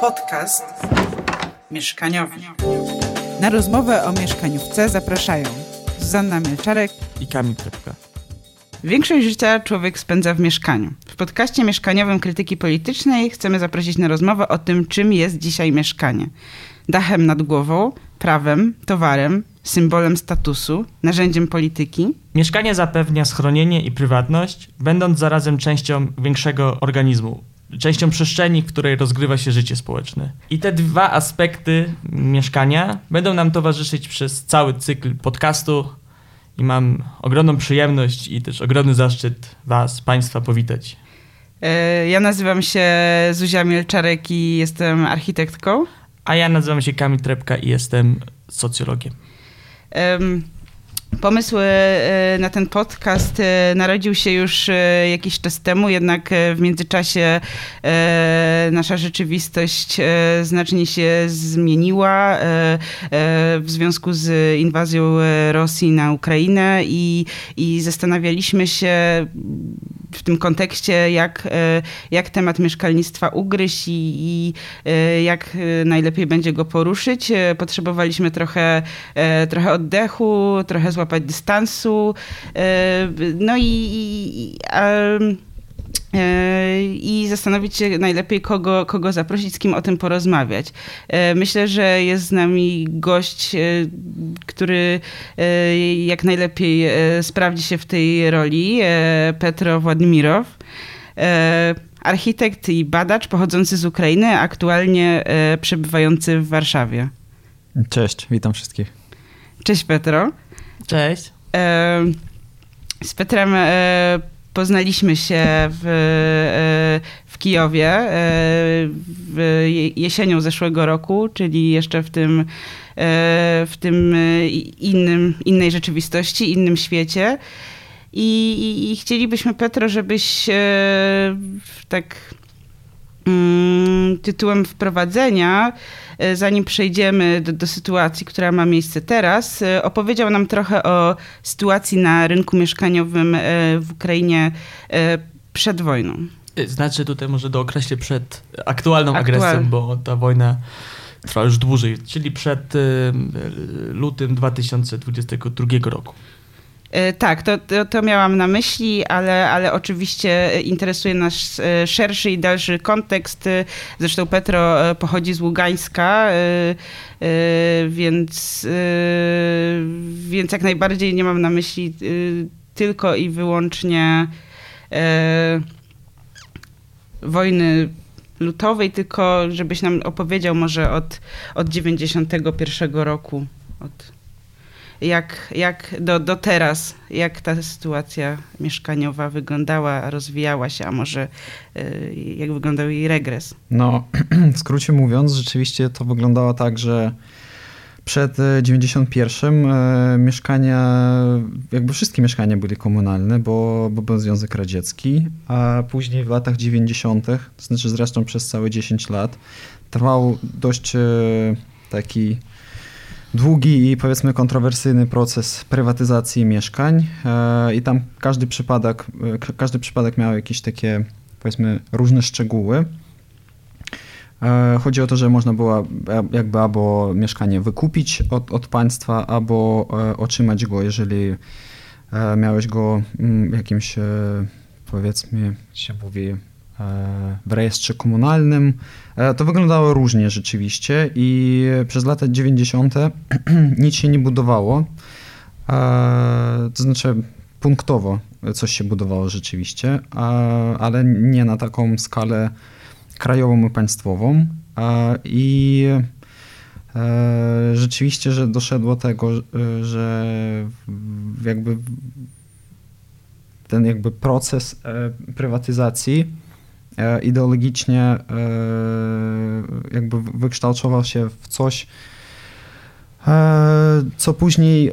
Podcast mieszkaniowy. Na rozmowę o mieszkaniówce zapraszają Zuzanna Mielczarek i Kamil Trepka. Większość życia człowiek spędza w mieszkaniu. W podcaście mieszkaniowym Krytyki Politycznej chcemy zaprosić na rozmowę o tym, czym jest dzisiaj mieszkanie. Dachem nad głową, prawem, towarem, symbolem statusu, narzędziem polityki. Mieszkanie zapewnia schronienie i prywatność, będąc zarazem częścią większego organizmu, częścią przestrzeni, w której rozgrywa się życie społeczne. I te dwa aspekty mieszkania będą nam towarzyszyć przez cały cykl podcastu i mam ogromną przyjemność i też ogromny zaszczyt Was, Państwa powitać. E, ja nazywam się Zuzia Mielczarek i jestem architektką. A ja nazywam się Kamil Trepka i jestem socjologiem. Pomysł e, na ten podcast e, narodził się już e, jakiś czas temu, jednak w międzyczasie nasza rzeczywistość znacznie się zmieniła w związku z inwazją Rosji na Ukrainę i, i zastanawialiśmy się w tym kontekście, jak, jak temat mieszkalnictwa ugryźć i, i jak najlepiej będzie go poruszyć. Potrzebowaliśmy trochę, trochę oddechu, trochę złapać dystansu. E, no i, i, e, i zastanowić się najlepiej, kogo, kogo zaprosić, z kim o tym porozmawiać. E, myślę, że jest z nami gość, który jak najlepiej sprawdzi się w tej roli, Petro Władimirow. Architekt i badacz pochodzący z Ukrainy, aktualnie przebywający w Warszawie. Cześć, witam wszystkich. Cześć Petro. Cześć. Z Petrem e, poznaliśmy się w, e, w Kijowie e, w jesienią zeszłego roku, czyli jeszcze w tym, w tym innym, innej rzeczywistości, innym świecie. I, i, i chcielibyśmy, Petro, żebyś tak tytułem wprowadzenia E, zanim przejdziemy do, do, sytuacji, która ma miejsce teraz, e, opowiedział nam trochę o sytuacji na rynku mieszkaniowym e, w Ukrainie przed wojną. Znaczy tutaj może dookreślę przed aktualną Aktual. agresją, bo ta wojna trwa już dłużej, czyli przed lutym 2022 roku. E, tak, to, to, to, miałam na myśli, ale, ale oczywiście interesuje nas e, szerszy i dalszy kontekst. E, zresztą Petro pochodzi z Ługańska, więc, więc jak najbardziej nie mam na myśli tylko i wyłącznie wojny lutowej, tylko żebyś nam opowiedział może od, od 91 roku. Od jak, jak do, do teraz, jak ta sytuacja mieszkaniowa wyglądała, rozwijała się, a może y, jak wyglądał jej regres? No, w skrócie mówiąc, rzeczywiście to wyglądało tak, że przed 91 e, mieszkania, jakby wszystkie mieszkania były komunalne, bo, bo był Związek Radziecki, a później w latach 90., to znaczy zresztą przez całe 10 lat, trwał dość e, taki długi i powiedzmy kontrowersyjny proces prywatyzacji mieszkań e, i tam każdy przypadek, e, każdy przypadek miał jakieś takie powiedzmy różne szczegóły. E, chodzi o to, że można było jakby albo mieszkanie wykupić od, od państwa, albo otrzymać go, jeżeli miałeś go mm, jakimś powiedzmy, się mówi, w rejestrze komunalnym. E, to wyglądało różnie rzeczywiście i przez lata 90. nic się nie budowało. E, to znaczy punktowo coś się budowało rzeczywiście, ale nie na taką skalę krajową i państwową. I e, rzeczywiście, że doszedło tego, że jakby ten jakby proces prywatyzacji E, ideologicznie e, jakby wykształtował się w coś, e, co później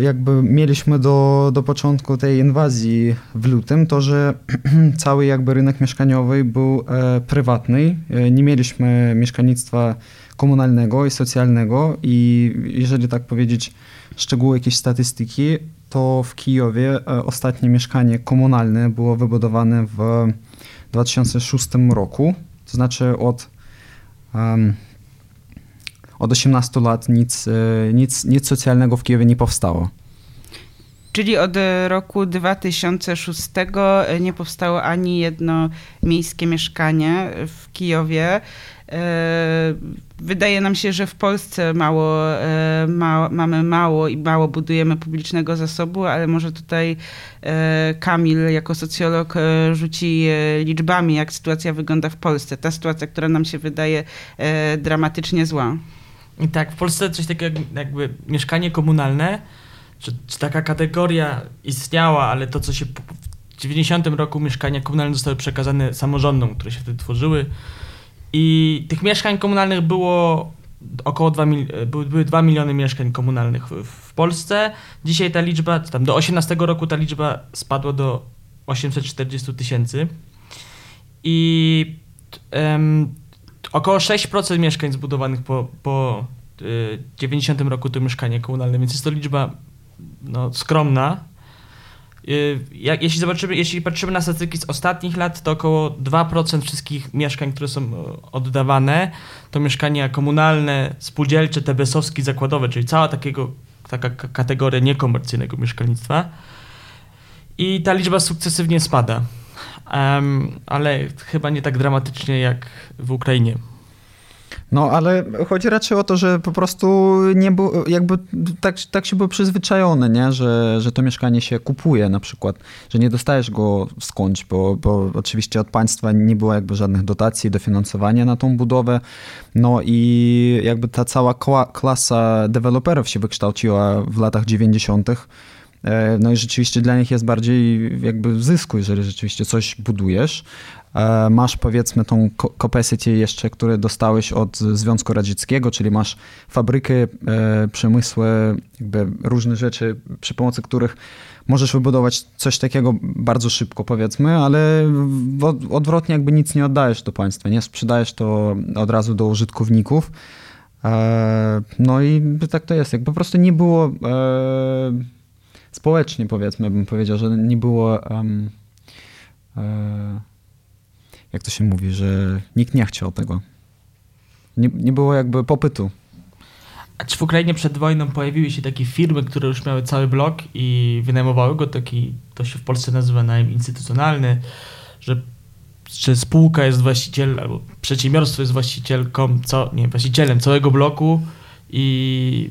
jakby mieliśmy do, do początku tej inwazji w lutym, to że cały jakby rynek mieszkaniowy był prywatny. Nie mieliśmy mieszkalnictwa komunalnego i socjalnego i jeżeli tak powiedzieć szczegóły jakieś statystyki, to w Kijowie ostatnie mieszkanie komunalne było wybudowane w 2006 roku, to znaczy od um, od 18 lat nic, e, nic, nic socjalnego w Kijowie nie powstało. Czyli od roku 2006 nie powstało ani jedno miejskie mieszkanie w Kijowie. E, wydaje nam się, że w Polsce mało, e, ma, mamy mało i mało budujemy publicznego zasobu, ale może tutaj e, Kamil jako socjolog rzuci liczbami, jak sytuacja wygląda w Polsce. Ta sytuacja, która nam się wydaje dramatycznie zła. I tak, w Polsce coś takiego jakby mieszkanie komunalne, czy, czy taka kategoria istniała, ale to, co się w 90 roku mieszkania komunalne zostały przekazane samorządom, które się wtedy tworzyły, i tych mieszkań komunalnych było około 2, były 2 miliony mieszkań komunalnych w, w, Polsce. Dzisiaj ta liczba, tam do 18 roku ta liczba spadła do 840 tysięcy. I um, około 6% mieszkań zbudowanych po, po y, 90 roku to mieszkanie komunalne, więc jest to liczba no, skromna, Y, jak, jeśli zobaczymy, jeśli patrzymy na statystyki z ostatnich lat, to około 2% wszystkich mieszkań, które są e, oddawane, to mieszkania komunalne, spółdzielcze, tebesowskie, zakładowe, czyli cała takiego, taka kategoria niekomercyjnego mieszkalnictwa. I ta liczba sukcesywnie spada. Um, ale chyba nie tak dramatycznie jak w Ukrainie. No, ale chodzi raczej o to, że po prostu nie było, jakby tak, tak się było przyzwyczajone, nie? Że, że to mieszkanie się kupuje na przykład, że nie dostajesz go skądś, bo, bo oczywiście od państwa nie było jakby żadnych dotacji, dofinansowania na tą budowę. No i jakby ta cała klasa deweloperów się wykształciła w latach 90. E, no i rzeczywiście dla nich jest bardziej jakby zysku, jeżeli rzeczywiście coś budujesz. E, masz powiedzmy tą capacity jeszcze, które dostałeś od Związku Radzieckiego, czyli masz fabrykę, e, przemysły, jakby różne rzeczy, przy pomocy których możesz wybudować coś takiego bardzo szybko, powiedzmy, ale odwrotnie jakby nic nie oddajesz do państwa, nie sprzedajesz to od razu do użytkowników. No i tak to jest. Jak po prostu nie było społecznie, powiedzmy, bym powiedział, że nie było. Um, e, jak to się mówi, że nikt nie chciał tego. Nie, nie było jakby popytu. A czy w Ukrainie przed wojną pojawiły się takie firmy, które już miały cały blok i wynajmowały go? Taki, to się w Polsce nazywa najem instytucjonalny, że czy spółka jest właścicielem, albo przedsiębiorstwo jest właścicielką, co, nie, właścicielem całego bloku i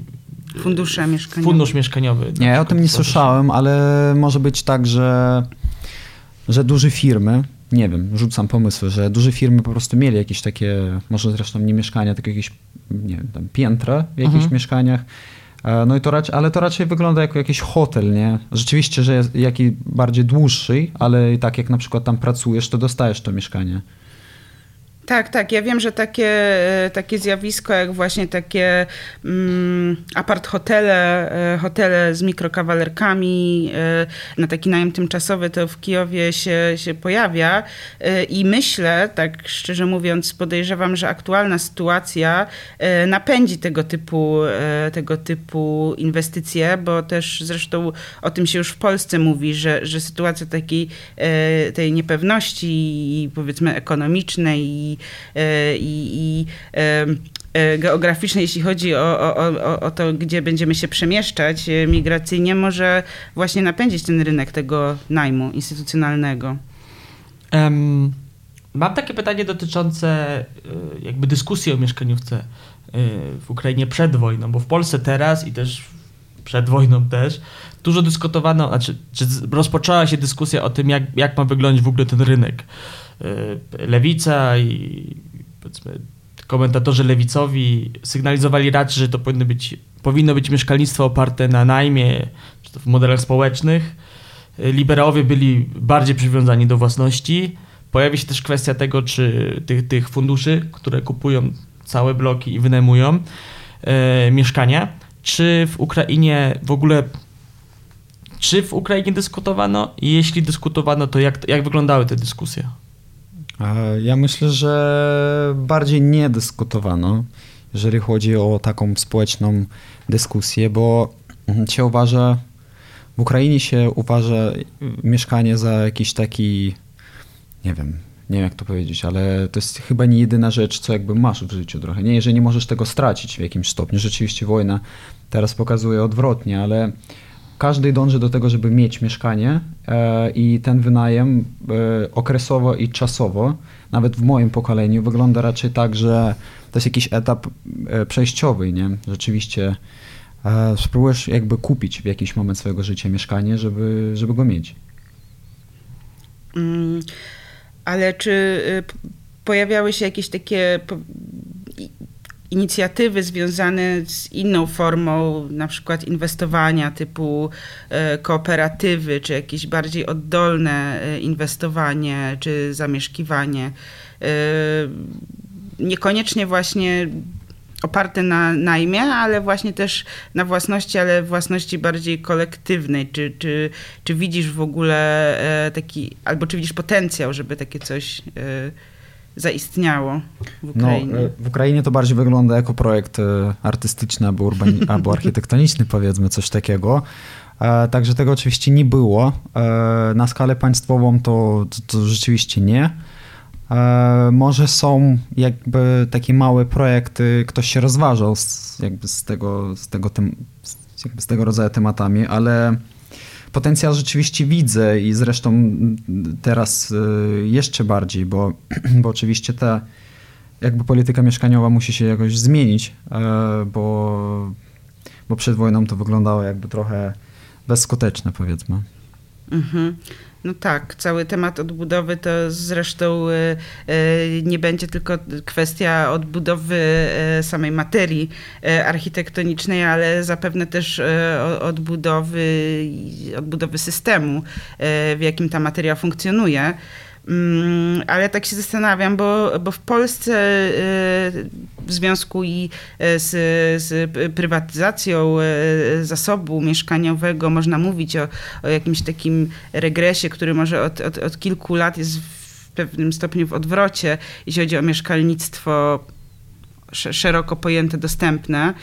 Fundusze mieszkaniowe. Fundusz mieszkaniowy. Nie, ja o tym nie słyszałem, ale może być tak, że, że duże firmy, nie wiem, rzucam pomysły, że duże firmy po prostu mieli jakieś takie, może zresztą nie mieszkania, tylko jakieś, nie wiem, tam piętra w jakichś mhm. mieszkaniach. E, no i to raczej, ale to raczej wygląda jako jakiś hotel, nie? Rzeczywiście, że jest jaki bardziej dłuższy, ale i tak jak na przykład tam pracujesz, to dostajesz to mieszkanie. Tak, tak. Ja wiem, że takie, e, takie zjawisko, jak właśnie takie mm, apart hotele, e, hotele z mikrokawalerkami e, na taki najem tymczasowy, to w Kijowie się, się pojawia. I myślę, tak szczerze mówiąc, podejrzewam, że aktualna sytuacja napędzi tego typu, tego typu inwestycje, bo też zresztą o tym się już w Polsce mówi, że, że sytuacja takiej tej niepewności powiedzmy ekonomicznej i i, i, e, geograficznej, jeśli chodzi o, o, o, to, gdzie będziemy się przemieszczać e, migracyjnie, może właśnie napędzić ten rynek tego najmu instytucjonalnego. Um, mam takie pytanie dotyczące e, jakby dyskusji o mieszkaniówce w Ukrainie przed wojną, bo w Polsce teraz i też przed wojną też dużo dyskutowano, znaczy, czy rozpoczęła się dyskusja o tym, jak, jak ma wyglądać w ogóle ten rynek. Y, lewica i powiedzmy komentatorzy lewicowi sygnalizowali raczej, że to powinno być, powinno być mieszkalnictwo oparte na najmie, czy to w modelach społecznych. Y, liberałowie byli bardziej przywiązani do własności. Pojawi się też kwestia tego, czy tych, tych funduszy, które kupują całe bloki i wynajmują e, mieszkania, czy w Ukrainie w ogóle czy w Ukrainie dyskutowano? I jeśli dyskutowano, to jak, jak wyglądały te dyskusje? Ja myślę, że bardziej nie dyskutowano, jeżeli chodzi o taką społeczną dyskusję, bo się uważa, w Ukrainie się uważa mieszkanie za jakiś taki, nie wiem, nie wiem jak to powiedzieć, ale to jest chyba nie jedyna rzecz, co jakby masz w życiu trochę, nie? Jeżeli nie możesz tego stracić w jakimś stopniu. Rzeczywiście wojna teraz pokazuje odwrotnie, ale każdy dąży do tego, żeby mieć mieszkanie e, i ten wynajem e, okresowo i czasowo, nawet w moim pokoleniu, wygląda raczej tak, że to jest jakiś etap e, przejściowy, nie? Rzeczywiście spróbujesz jakby kupić w jakiś moment swojego życia mieszkanie, żeby, żeby go mieć. Mm, ale czy y, pojawiały się jakieś takie inicjatywy związane z inną formą, na przykład inwestowania typu e, kooperatywy, czy jakieś bardziej oddolne e, inwestowanie, czy zamieszkiwanie? E, Niekoniecznie właśnie oparte na najmie, ale właśnie też na własności, ale własności bardziej kolektywnej. Czy, czy, czy widzisz w ogóle taki, albo czy widzisz potencjał, żeby takie coś zaistniało w No, Ukrainie? e, w Ukrainie to bardziej wygląda jako projekt e, artystyczny albo, urbani- albo architektoniczny, powiedzmy, coś takiego. E, Także tego oczywiście nie było. Na skalę państwową to, to, to rzeczywiście nie. Może są jakby takie małe projekty, ktoś się rozważał z, jakby z tego, z tego, jakby z tego rodzaju tematami, ale potencjał rzeczywiście widzę i zresztą teraz y, jeszcze bardziej, bo, bo oczywiście ta jakby polityka mieszkaniowa musi się jakoś zmienić, e, bo, bo przed wojną to wyglądało jakby trochę bezskuteczne powiedzmy. Mhm. No tak, cały temat odbudowy to zresztą e, e, nie będzie tylko kwestia odbudowy e, samej materii architektonicznej, ale zapewne też odbudowy, odbudowy systemu, w jakim ta materia funkcjonuje. Mm, Ale tak się zastanawiam, bo, bo w Polsce e, w związku i e, z, z prywatyzacją e, zasobu mieszkaniowego można mówić o, o jakimś takim regresie, który może od, od, od kilku lat jest w pewnym stopniu w odwrocie, jeśli chodzi o mieszkalnictwo sz- szeroko pojęte, dostępne.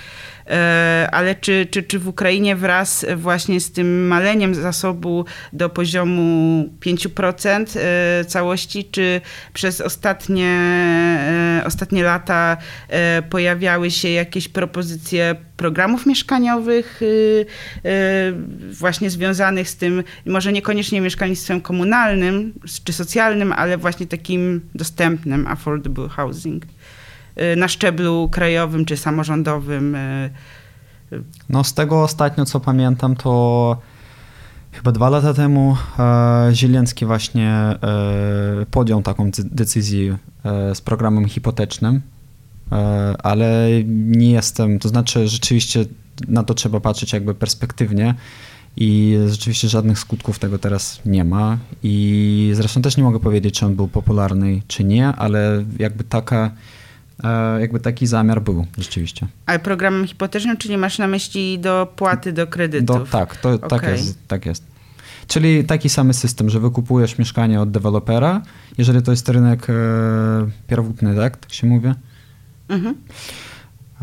E, Ale czy, czy, czy w Ukrainie wraz właśnie z tym maleniem zasobu do poziomu 5% e, całości, czy przez ostatnie, e, ostatnie lata pojawiały się jakieś propozycje programów mieszkaniowych y, y, właśnie związanych z tym, może niekoniecznie mieszkalnictwem komunalnym czy socjalnym, ale właśnie takim dostępnym affordable housing na szczeblu krajowym czy samorządowym. y, No z tego ostatnio co pamiętam to chyba dwa lata temu e, Zieleński właśnie e, podjął taką decyzję e, z programem hipotecznym, ale nie jestem, to znaczy rzeczywiście na to trzeba patrzeć jakby perspektywnie i rzeczywiście żadnych skutków tego teraz nie ma i zresztą też nie mogę powiedzieć, czy on był popularny, czy nie, ale jakby taka jakby taki zamiar był rzeczywiście. Ale programem hipotecznym, czy nie masz na myśli dopłaty do kredytów? Do, tak, to, tak, Okej. jest, tak jest. Czyli taki sam system, że wykupujesz mieszkanie od dewelopera, jeżeli to jest rynek e, pierwotny, tak? Tak się mówi? Mhm.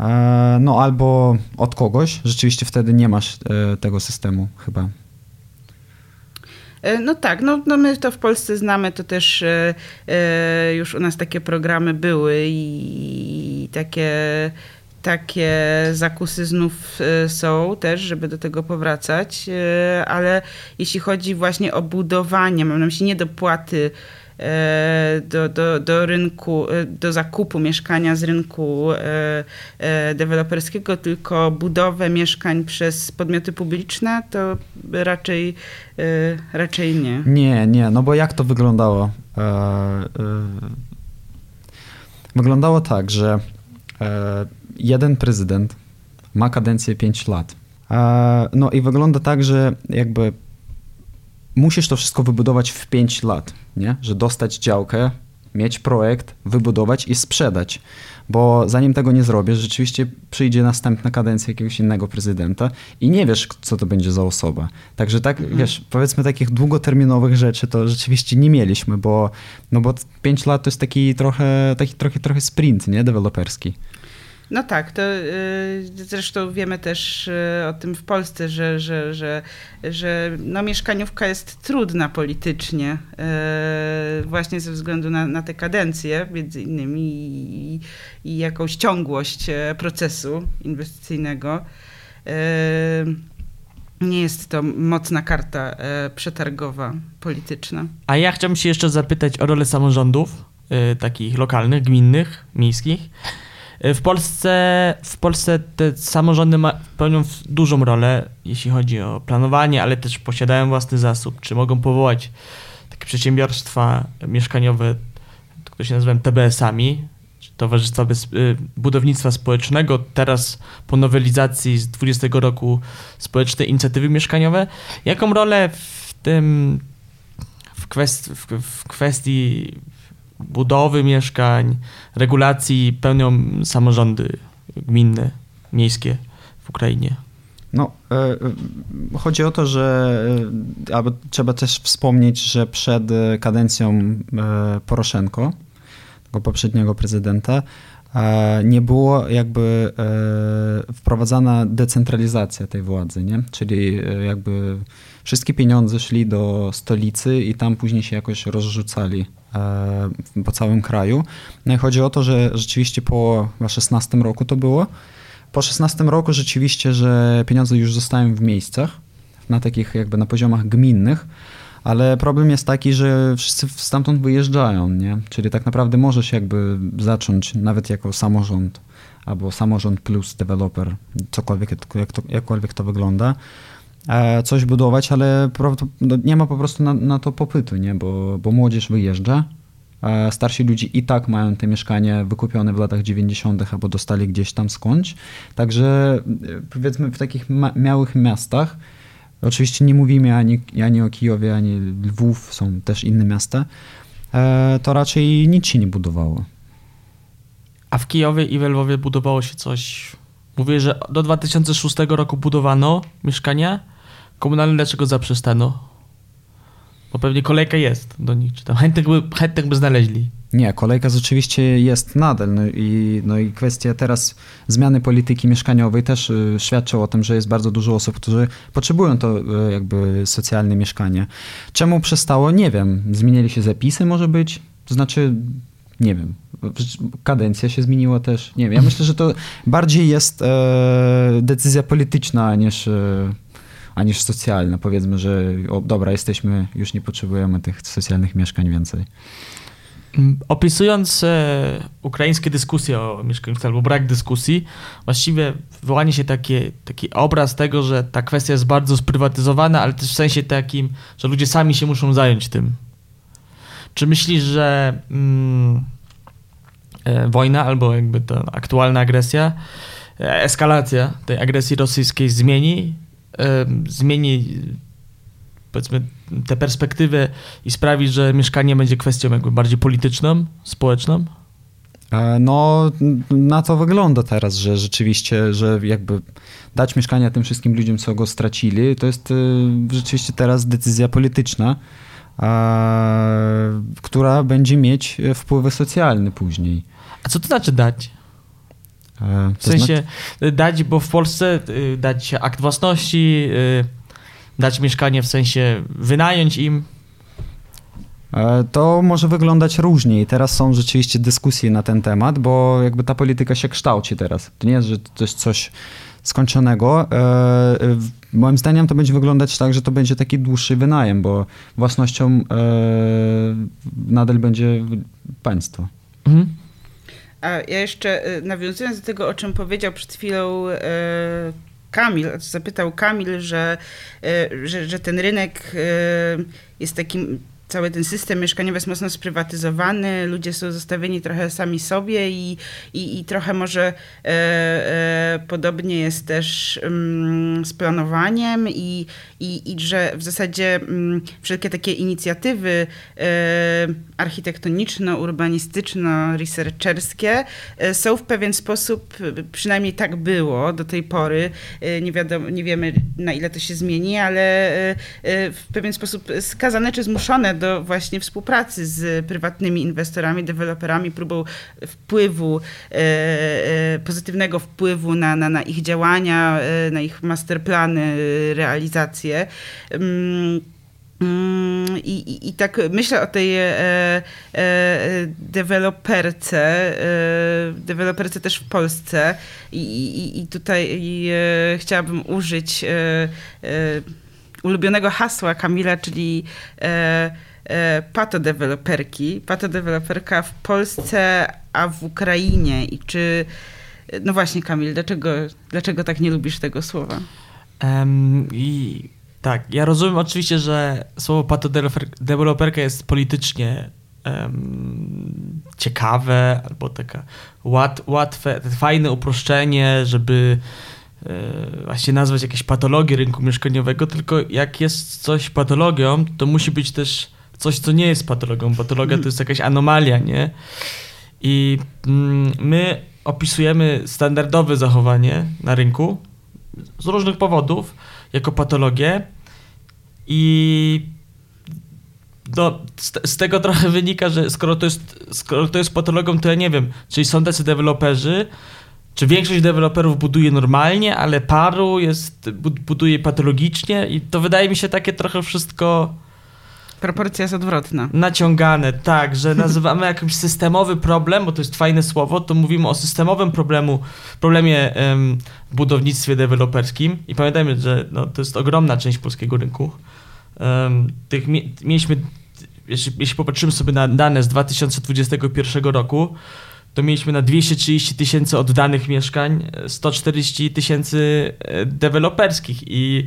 E, no albo od kogoś, rzeczywiście wtedy nie masz e, tego systemu chyba. E, No tak, no, no my to w Polsce znamy, to też e, e, już u nas takie programy były i takie, takie zakusy znów e, są też, żeby do tego powracać, ale jeśli chodzi właśnie o budowanie, mam na myśli nie dopłaty do, do, do rynku, e, do zakupu mieszkania z rynku e, e, deweloperskiego, tylko budowę mieszkań przez podmioty publiczne, to raczej, e, raczej nie. Nie, nie, no bo jak to wyglądało? E, e, wyglądało tak, że e, jeden prezydent ma kadencję 5 lat. E, no i wygląda tak, że jakby musisz to wszystko wybudować w 5 lat, nie? Że dostać działkę, mieć projekt, wybudować i sprzedać. Bo zanim tego nie zrobisz, rzeczywiście przyjdzie następna kadencja jakiegoś innego prezydenta i nie wiesz, co to będzie za osoba. Także tak, wiesz, powiedzmy takich długoterminowych rzeczy to rzeczywiście nie mieliśmy, bo, no bo 5 lat to jest taki trochę, taki trochę, trochę sprint, nie? Deweloperski. No tak, to y, zresztą wiemy też y, o tym w Polsce, że, że, że, że no, mieszkaniówka jest trudna politycznie, y, właśnie ze względu na, na te kadencje, między innymi, i, i jakąś ciągłość e, procesu inwestycyjnego. Nie jest to mocna karta e, przetargowa polityczna. A ja chciałbym się jeszcze zapytać o rolę samorządów, takich lokalnych, gminnych, miejskich. E, w Polsce, w Polsce te samorządy ma, pełnią dużą rolę, jeśli chodzi o planowanie, ale też posiadają własny zasób, czy mogą powołać takie przedsiębiorstwa mieszkaniowe, które się nazywają TBS-ami, Towarzystwa Bez, y, Budownictwa Społecznego, teraz po nowelizacji z 20 roku Społeczne Inicjatywy Mieszkaniowe. Jaką rolę w tym, w, kwest, w, w kwestii budowy mieszkań, regulacji pełnią samorządy gminne, miejskie w Ukrainie? No, e, e, chodzi o to, że e, albo trzeba też wspomnieć, że przed kadencją Poroszenko, tego poprzedniego prezydenta, nie było jakby wprowadzana decentralizacja tej władzy, nie? czyli jakby wszystkie pieniądze szli do stolicy i tam później się jakoś rozrzucali E, po całym kraju. No i chodzi o to, że rzeczywiście po 16 roku to było. Po 16 roku rzeczywiście, że pieniądze już zostają w miejscach, na takich jakby na poziomach gminnych, ale problem jest taki, że wszyscy stamtąd wyjeżdżają, nie? Czyli tak naprawdę możesz jakby zacząć nawet jako samorząd albo samorząd plus deweloper, cokolwiek, jak to, jakkolwiek to wygląda, E, coś budować, ale no, nie ma po prostu na, na to popytu, nie? Bo, bo młodzież wyjeżdża, starsi ludzie i tak mają te mieszkania wykupione w latach 90. albo dostali gdzieś tam skądś. Także e, powiedzmy w takich ma małych miastach, oczywiście nie mówimy ani, ani o Kijowie, ani Lwów, są też inne miasta, e, to raczej nic się nie budowało. A w Kijowie i w Lwowie budowało się coś Mówię, że do 2006 roku budowano mieszkania komunalne, dlaczego zaprzestano? Bo pewnie kolejka jest do nich, czy tam chętnych by, chętnych by znaleźli. Nie, kolejka rzeczywiście jest nadal. No i, no i kwestia teraz zmiany polityki mieszkaniowej też y, świadczy o tym, że jest bardzo dużo osób, którzy potrzebują to y, jakby socjalne mieszkanie. Czemu przestało? Nie wiem. Zmienili się zapisy może być? To znaczy nie wiem, kadencja się zmieniła też. Nie wiem, ja myślę, że to bardziej jest e, decyzja polityczna niż, e, a niż socjalna. Powiedzmy, że o, dobra, jesteśmy, już nie potrzebujemy tych socjalnych mieszkań więcej. Mm, opisując e, ukraińskie dyskusje o mieszkańcach albo brak dyskusji, właściwie wyłania się takie, taki obraz tego, że ta kwestia jest bardzo sprywatyzowana, ale też w sensie takim, że ludzie sami się muszą zająć tym czy myślisz, że mm, e, wojna albo jakby ta aktualna agresja, e, eskalacja tej agresji rosyjskiej zmieni, zmieni powiedzmy tę perspektywę i sprawi, że mieszkanie będzie kwestią jakby bardziej polityczną, społeczną? No, na to wygląda teraz, że rzeczywiście, że jakby dać mieszkania tym wszystkim ludziom, co go stracili, to jest rzeczywiście teraz decyzja polityczna która będzie mieć wpływy socjalne później. A co to znaczy dać? E, w sensie znaczy... dać, bo w Polsce y, dać akt własności, y, dać mieszkanie w sensie wynająć im. E, to może wyglądać różnie i teraz są rzeczywiście dyskusje na ten temat, bo jakby ta polityka się kształci teraz. To nie jest, że to jest coś skończonego. E, moim zdaniem to będzie wyglądać tak, że to będzie taki dłuższy wynajem, bo własnością nadal będzie państwo. Mhm. A ja jeszcze e, nawiązując do tego, o czym powiedział przed chwilą Kamil, zapytał Kamil, że, że, że ten rynek jest takim cały ten system mieszkaniowy jest mocno sprywatyzowany, ludzie są zostawieni trochę sami sobie i, i, i trochę może e, e, podobnie jest też mm, z planowaniem i, i, i że w zasadzie mm, wszelkie takie inicjatywy e, architektoniczno-urbanistyczno-researcherskie e, są w pewien sposób, przynajmniej tak było do tej pory, e, nie, wiadomo, nie wiemy na ile to się zmieni, ale e, w pewien sposób skazane czy zmuszone do właśnie współpracy z prywatnymi inwestorami, deweloperami, próbą wpływu, e, e, pozytywnego wpływu na, na, na ich działania, e, na ich masterplany, realizacje. Mm, mm, I, i, I tak myślę o tej e, e, deweloperce, e, deweloperce też w Polsce i, i, tutaj chciałabym użyć ulubionego hasła Kamila, czyli e, e, patodeweloperki. Patodeweloperka w Polsce, a w Ukrainie. I czy, no właśnie Kamil, dlaczego, dlaczego tak nie lubisz tego słowa? Em, I tak, ja rozumiem oczywiście, że słowo patodeweloperka jest politycznie em, ciekawe, albo taka łat, łatwe, fajne uproszczenie, żeby e, właśnie nazwać jakieś patologie rynku mieszkaniowego, tylko jak jest coś patologią, to musi być też coś, co nie jest patologią. Patologia to jest jakaś anomalia, nie? I mm, my opisujemy standardowe zachowanie na rynku z różnych powodów jako patologię i no, z, z tego trochę wynika, że skoro to, jest, skoro to jest patologią, to ja nie wiem, czyli są tacy deweloperzy, czy większość deweloperów buduje normalnie, ale paru jest, buduje patologicznie i to wydaje mi się takie trochę wszystko Proporcja jest odwrotna. naciągane, tak, że nazywamy jakimś systemowy problem, bo to jest fajne słowo, to mówimy o systemowym problemu, problemie em, w budownictwie deweloperskim i pamiętajmy, że no, to jest ogromna część polskiego rynku. Tych mie- mieliśmy, jeśli, jeśli popatrzymy sobie na dane z 2021 roku, to mieliśmy na 230 tysięcy oddanych mieszkań, e, 140 tysięcy e, deweloperskich i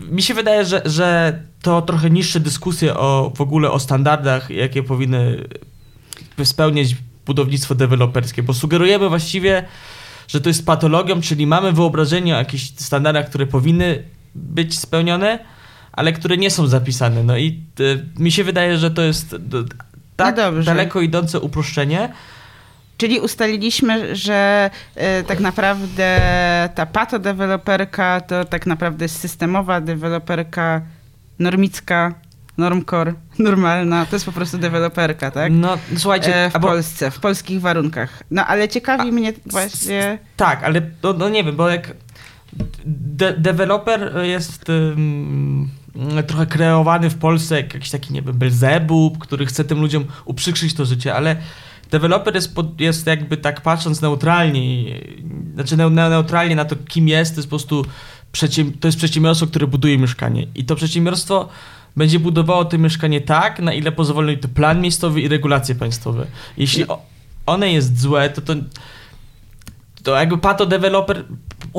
mi się wydaje, że, że to trochę niższe dyskusje o w ogóle o standardach, jakie powinny spełniać budownictwo deweloperskie, bo sugerujemy właściwie, że to jest patologią, czyli mamy wyobrażenie o jakichś standardach, które powinny być spełnione, ale które nie są zapisane. No i e, mi się wydaje, że to jest d- tak No daleko idące uproszczenie. Czyli ustaliliśmy, że e, tak naprawdę ta patodeweloperka to tak naprawdę jest systemowa deweloperka normicka, normcore, normalna. To jest po prostu deweloperka, tak? No słuchajcie, E, w albo- Polsce, w polskich warunkach. No ale ciekawi A, mnie właśnie... Tak, ale no, no nie wiem, bo jak de deweloper jest trochę kreowany w Polsce jak jakiś taki, nie wiem, Belzebub, który chce tym ludziom uprzykrzyć to życie, ale deweloper jest, pod, jest jakby tak patrząc neutralnie, znaczy neu- neutralnie na to, kim jest, to jest po prostu to jest przedsiębiorstwo, które buduje mieszkanie i to przedsiębiorstwo będzie budowało to mieszkanie tak, na ile pozwoli to plan miejscowy i regulacje państwowe. Jeśli one jest złe, to to to jakby pato deweloper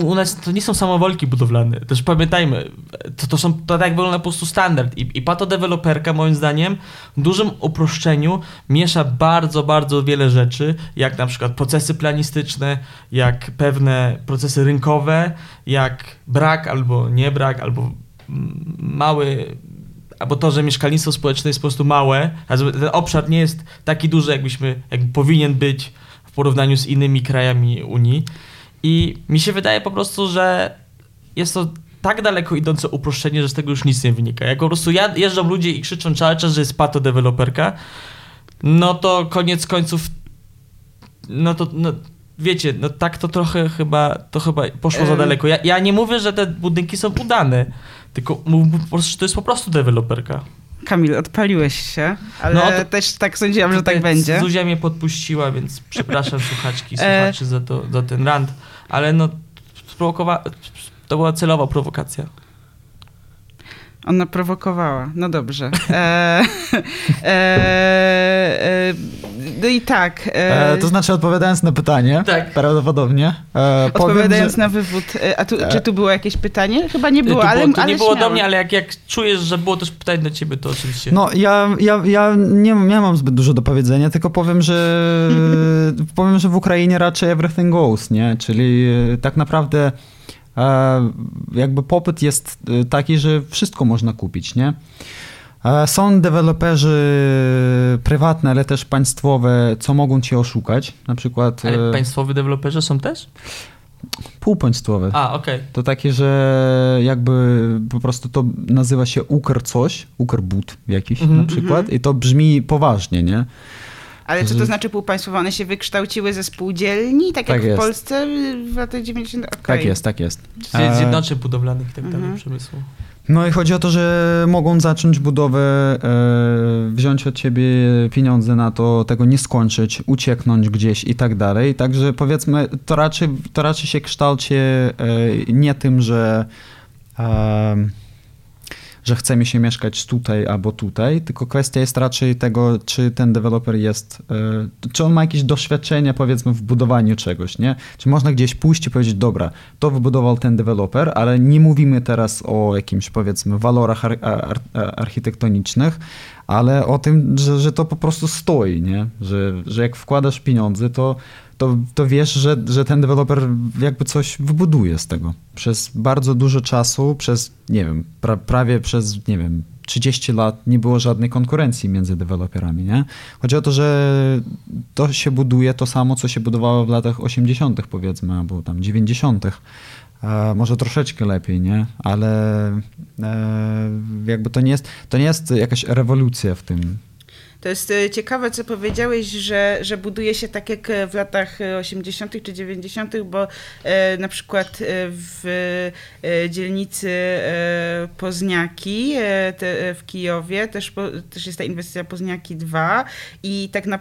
u nas to nie są samowolki budowlane. Też pamiętajmy, to, to są to tak wygląda po prostu standard. I, i pato deweloperka moim zdaniem w dużym uproszczeniu miesza bardzo, bardzo wiele rzeczy, jak na przykład procesy planistyczne, jak pewne procesy rynkowe, jak brak albo nie brak, albo mały albo to, że mieszkalnictwo społeczne jest po prostu małe, ten obszar nie jest taki duży, jakbyśmy, jakby powinien być w porównaniu z innymi krajami Unii. I mi się wydaje po prostu, że jest to tak daleko idące uproszczenie, że z tego już nic nie wynika. Jak po prostu jeżdżą ludzie i krzyczą cały czas, że jest pato deweloperka, no to koniec końców, no to no, wiecie, no tak to trochę chyba, to chyba poszło za daleko. Ja, ja nie mówię, że te budynki są udane, tylko mówię po prostu, że to jest po prostu deweloperka. Kamil, odpaliłeś się, ale No, to- też tak sądziłam, że tak będzie. Zuzia mnie podpuściła, więc przepraszam słuchaczki, E. słuchaczy za, to, za ten rant, ale no sprowokowa- to była celowa prowokacja. Ona prowokowała. No dobrze. E, e, e, no i tak. E, E, to znaczy odpowiadając na pytanie, Tak. prawdopodobnie. E, powiem, odpowiadając że- na wywód. A tu, czy tu było jakieś pytanie? Chyba nie było, to ale było, to ale nie było do mnie, ale jak, jak czujesz, że było też pytanie do ciebie, to oczywiście. No, ja, ja, ja nie, nie mam zbyt dużo do powiedzenia, tylko powiem, że powiem, że w Ukrainie raczej everything goes, nie? Czyli tak naprawdę jakby popyt jest e, taki, że wszystko można kupić, nie? E, Są deweloperzy prywatne, ale też państwowe, co mogą cię oszukać. Na przykład. Ale e, państwowi deweloperzy są też? półpaństwowe. A, okej. To takie, że jakby po prostu to nazywa się Ukr coś, Ukrbut jakiś Mhm. na przykład i to brzmi poważnie, nie? Ale co to Że- znaczy półpaństwowe? One się wykształciły ze spółdzielni, tak, Tak jak jest. w Polsce w latach 90. Okej. Tak jest, tak jest. Z zjednoczeń budowlanych i tak dalej, Mhm. przemysłu. No i chodzi o to, że mogą zacząć budowę, e, wziąć od ciebie pieniądze na to, tego nie skończyć, ucieknąć gdzieś i tak dalej. Także powiedzmy, to raczej, to raczej się kształci e, nie tym, że, e, że chcemy się mieszkać tutaj albo tutaj, tylko kwestia jest raczej tego, czy ten deweloper jest, e, czy on ma jakieś doświadczenie powiedzmy w budowaniu czegoś, nie? Czy można gdzieś pójść i powiedzieć, dobra, to wybudował ten deweloper, ale nie mówimy teraz o jakimś powiedzmy walorach ar- ar- architektonicznych, ale o tym, że, że to po prostu stoi, nie? Że, że jak wkładasz pieniądze, to, to, to wiesz, że, że ten deweloper jakby coś wybuduje z tego. Przez bardzo dużo czasu, przez, nie wiem, pra, prawie przez, nie wiem, 30 lat nie było żadnej konkurencji między deweloperami, nie? Chodzi o to, że to się buduje to samo, co się budowało w latach 80. powiedzmy, albo tam 90. E, może troszeczkę lepiej, nie? Ale e, jakby to nie jest, to nie jest jakaś rewolucja w tym. To jest e, ciekawe, co powiedziałeś, że, że buduje się tak jak e, w latach e, 80. czy 90., bo e, na przykład e, w e, dzielnicy e, e, e, w Kijowie też, też jest ta inwestycja Pozniaki 2 i tak na,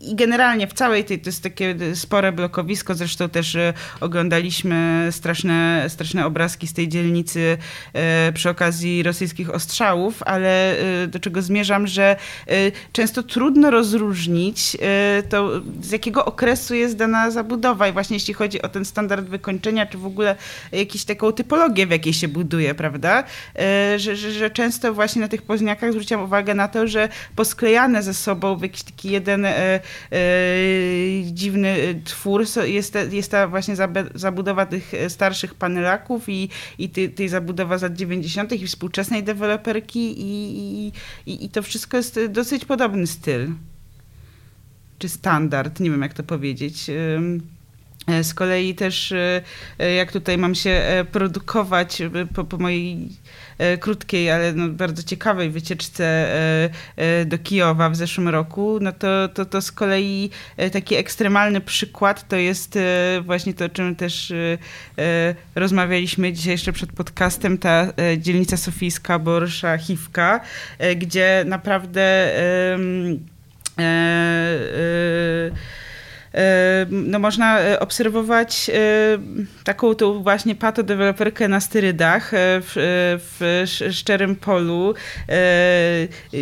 i- generalnie w całej tej, to jest takie spore blokowisko, zresztą też e, oglądaliśmy straszne, straszne obrazki z tej dzielnicy e, przy okazji rosyjskich ostrzałów, ale e, do czego zmierzam, że e, często trudno rozróżnić e, to, z jakiego okresu jest dana zabudowa i właśnie jeśli chodzi o ten standard wykończenia, czy w ogóle jakąś taką typologię, w jakiej się buduje, prawda? E, Że, że, że często właśnie na tych pozniakach zwróciłam uwagę na to, że posklejane ze sobą w jakiś taki jeden e, dziwny twór jest, jest ta właśnie zabudowa tych starszych panelaków i, i ty, tej zabudowa z lat 90. i współczesnej deweloperki i, i, i, to wszystko jest dosyć podobny styl. Czy standard, nie wiem jak to powiedzieć. E, Z kolei też, e, e, jak tutaj mam się produkować po, po mojej krótkiej, ale no bardzo ciekawej wycieczce e, e, do Kijowa w zeszłym roku, no to, to, to z kolei e, taki ekstremalny przykład to jest e, właśnie to, o czym też e, e, rozmawialiśmy dzisiaj jeszcze przed podcastem, ta e, dzielnica sofijska Borsza Chiwka, e, gdzie naprawdę e, e, e, no można e, obserwować taką tą właśnie patodeweloperkę na sterydach e, w, e, w sz- szczerym polu.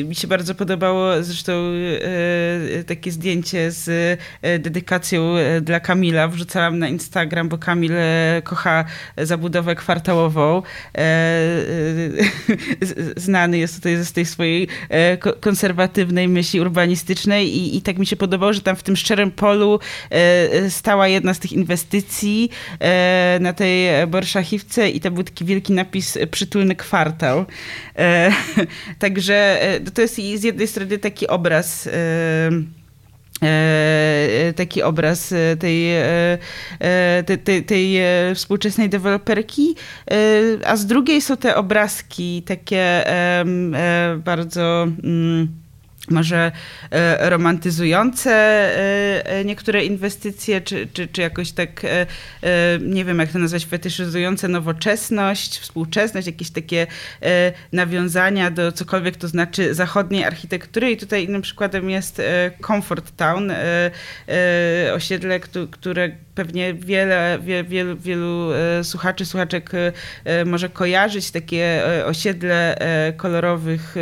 Mi się bardzo podobało zresztą takie zdjęcie z dedykacją dla Kamila. Wrzucałam na Instagram, bo Kamil kocha zabudowę kwartałową. Znany jest tutaj ze tej swojej ko- konserwatywnej myśli urbanistycznej i, i tak mi się podobało, że tam w tym szczerym polu stała jedna z tych inwestycji e, na tej Borszachiwce i to był taki wielki napis e, przytulny kwartał. E, Także e, to jest z jednej strony taki obraz e, e, taki obraz e, tej, e, e, tej, tej, tej e, współczesnej deweloperki, e, a z drugiej są te obrazki takie e, bardzo mm, może e, romantyzujące e, e, niektóre inwestycje, czy, czy, czy jakoś tak, nie wiem jak to nazwać, fetyszyzujące nowoczesność, współczesność, jakieś takie nawiązania do cokolwiek to znaczy zachodniej architektury. I tutaj innym przykładem jest Comfort Town, osiedle, któ- które pewnie wiele, wie, wielu, wielu e, słuchaczy, słuchaczek może kojarzyć, takie osiedle kolorowych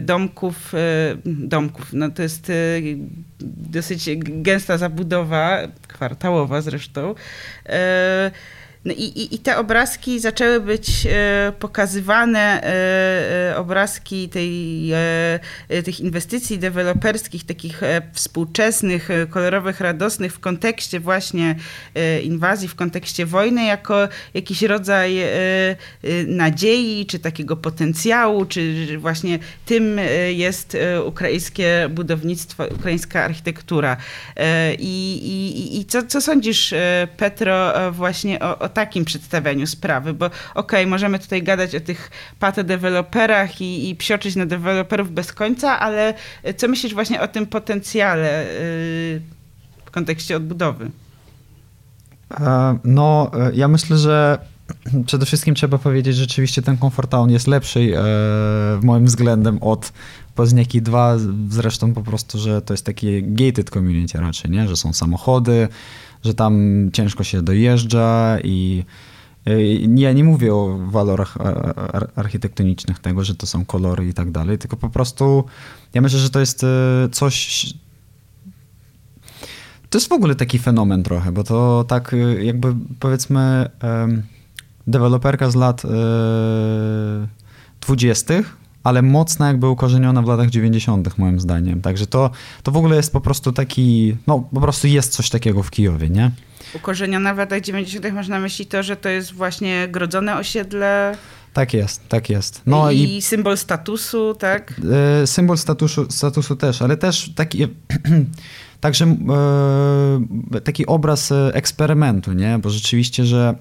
domków, domków. No to jest e, dosyć gęsta zabudowa, kwartałowa zresztą. No i, i, i te obrazki zaczęły być e, pokazywane, e, e, obrazki tej, tych inwestycji deweloperskich, takich współczesnych, kolorowych, radosnych w kontekście właśnie inwazji, w kontekście wojny, jako jakiś rodzaj nadziei, czy takiego potencjału, czy właśnie tym jest ukraińskie budownictwo, ukraińska architektura. I, i, i co, co sądzisz, Petro, właśnie o, o takim przedstawianiu sprawy? Bo okej, okay, możemy tutaj gadać o tych patodeweloperach i, i psioczyć na deweloperów bez końca, ale co myślisz właśnie o tym potencjale e, w kontekście odbudowy? E, No, e, ja myślę, że przede wszystkim trzeba powiedzieć, że rzeczywiście ten Comfort jest lepszy e, moim względem od Poznaki 2, zresztą po prostu, że to jest takie gated community raczej, nie? że są samochody, że tam ciężko się dojeżdża i e, ja nie mówię o walorach e, ar- architektonicznych tego, że to są kolory i tak dalej, tylko po prostu ja myślę, że to jest e, coś to jest w ogóle taki fenomen trochę, bo to tak y, jakby powiedzmy em, deweloperka z lat y, dwudziestych, ale mocno jakby ukorzeniona w latach 90. moim zdaniem. Także to, to w ogóle jest po prostu taki, no po prostu jest coś takiego w Kijowie, nie? Ukorzeniona w latach 90. masz na myśli to, że to jest właśnie grodzone osiedle Tak jest, tak jest. No i, i, symbol statusu, tak? e, symbol statusu, statusu też, ale też taki także e, taki obraz e, eksperymentu, nie? Bo rzeczywiście, że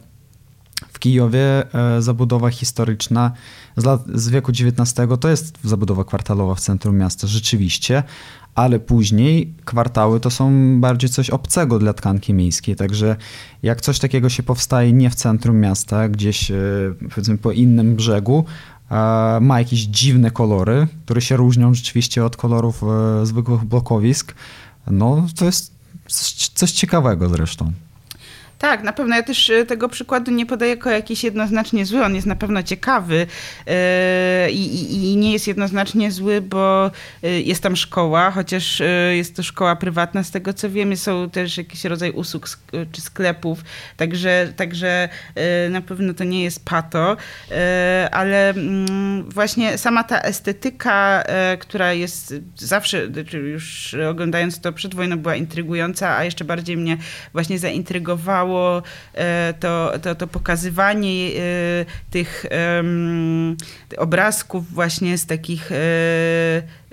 w Kijowie e, zabudowa historyczna z, lat, z wieku XIX to jest zabudowa kwartalowa w centrum miasta, rzeczywiście, ale później kwartały to są bardziej coś obcego dla tkanki miejskiej, także jak coś takiego się powstaje nie w centrum miasta, gdzieś e, powiedzmy po innym brzegu, ma jakieś dziwne kolory, które się różnią rzeczywiście od kolorów e, zwykłych blokowisk, no to jest coś ciekawego zresztą. Tak, na pewno. Ja też e, tego przykładu nie podaję jako jakiś jednoznacznie zły. On jest na pewno ciekawy e, i, i, i nie jest jednoznacznie zły, bo e, jest tam szkoła, chociaż jest to szkoła prywatna, z tego co wiemy, są też jakiś rodzaj usług czy sklepów, także, także na pewno to nie jest pato, ale mm, właśnie sama ta estetyka, która jest zawsze, znaczy już oglądając to przed wojną, była intrygująca, a jeszcze bardziej mnie właśnie zaintrygowało e, to, to, to pokazywanie e, tych obrazków właśnie z takich e,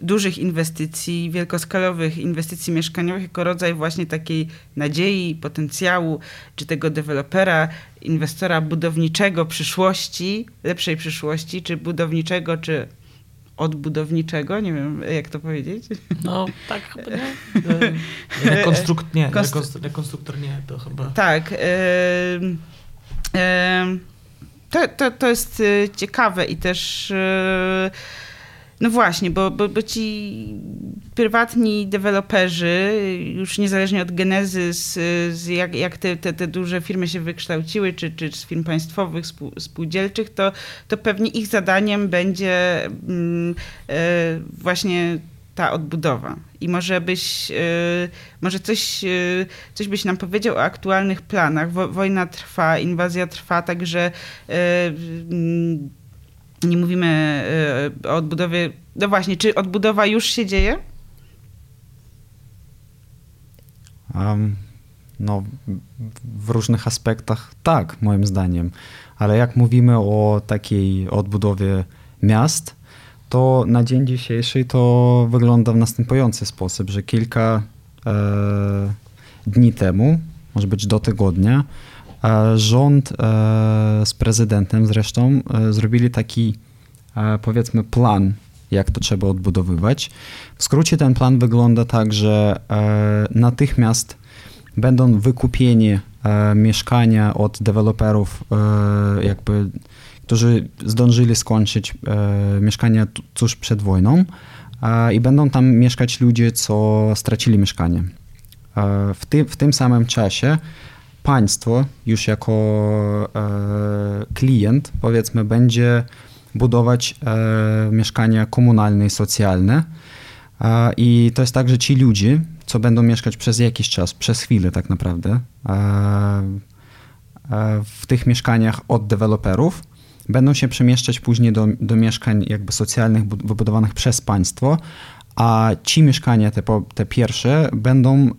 dużych inwestycji, wielkoskalowych inwestycji mieszkaniowych jako rodzaj właśnie takiej nadziei, potencjału, czy tego dewelopera, inwestora budowniczego przyszłości, lepszej przyszłości, czy budowniczego, czy odbudowniczego, nie wiem jak to powiedzieć. No, tak chyba nie. E, Rekonstrukt, nie, Konstru- rekonstru- rekonstruktor nie, to chyba... Tak. to, to, to jest e, ciekawe i też. No właśnie, bo, bo, bo ci prywatni deweloperzy, już niezależnie od genezy, z, z jak, jak te, te, te duże firmy się wykształciły, czy, czy z firm państwowych, spół, spółdzielczych, to, to pewnie ich zadaniem będzie e, właśnie ta odbudowa. I może byś, e, może coś, e, coś byś nam powiedział o aktualnych planach. Wo, wojna trwa, inwazja trwa, także mm, nie mówimy e, o odbudowie. No właśnie, czy odbudowa już się dzieje? Um, no, w różnych aspektach tak, moim zdaniem. Ale jak mówimy o takiej odbudowie miast, to na dzień dzisiejszy to wygląda w następujący sposób, że kilka e, dni temu, może być do tygodnia, rząd e, z prezydentem zresztą e, zrobili taki, e, powiedzmy, plan, jak to trzeba odbudowywać. W skrócie ten plan wygląda tak, że natychmiast będą wykupieni mieszkania od deweloperów, jakby, którzy zdążyli skończyć mieszkania tu- tuż przed wojną i będą tam mieszkać ludzie, co stracili mieszkanie. W, tym w tym samym czasie państwo już jako e, klient, powiedzmy, będzie budować e, mieszkania komunalne i socjalne. E, I to jest tak, że ci ludzie, co będą mieszkać przez jakiś czas, przez chwilę tak naprawdę, w tych mieszkaniach od deweloperów będą się przemieszczać później do, do mieszkań jakby socjalnych wybudowanych przez państwo, a ci mieszkania, te, te pierwsze, będą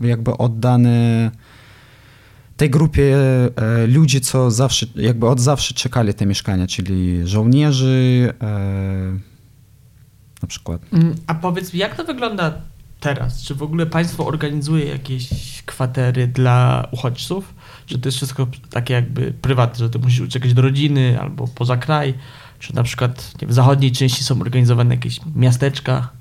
jakby oddane tej grupie e, ludzi, co zawsze, jakby od zawsze czekali te mieszkania, czyli żołnierzy e, na przykład. Mm, a powiedz, jak to wygląda teraz? Czy w ogóle państwo organizuje jakieś kwatery dla uchodźców? Czy to jest wszystko takie jakby prywatne, że ty musisz uciekać do rodziny albo poza kraj? Czy na przykład nie, w zachodniej części są organizowane jakieś miasteczka?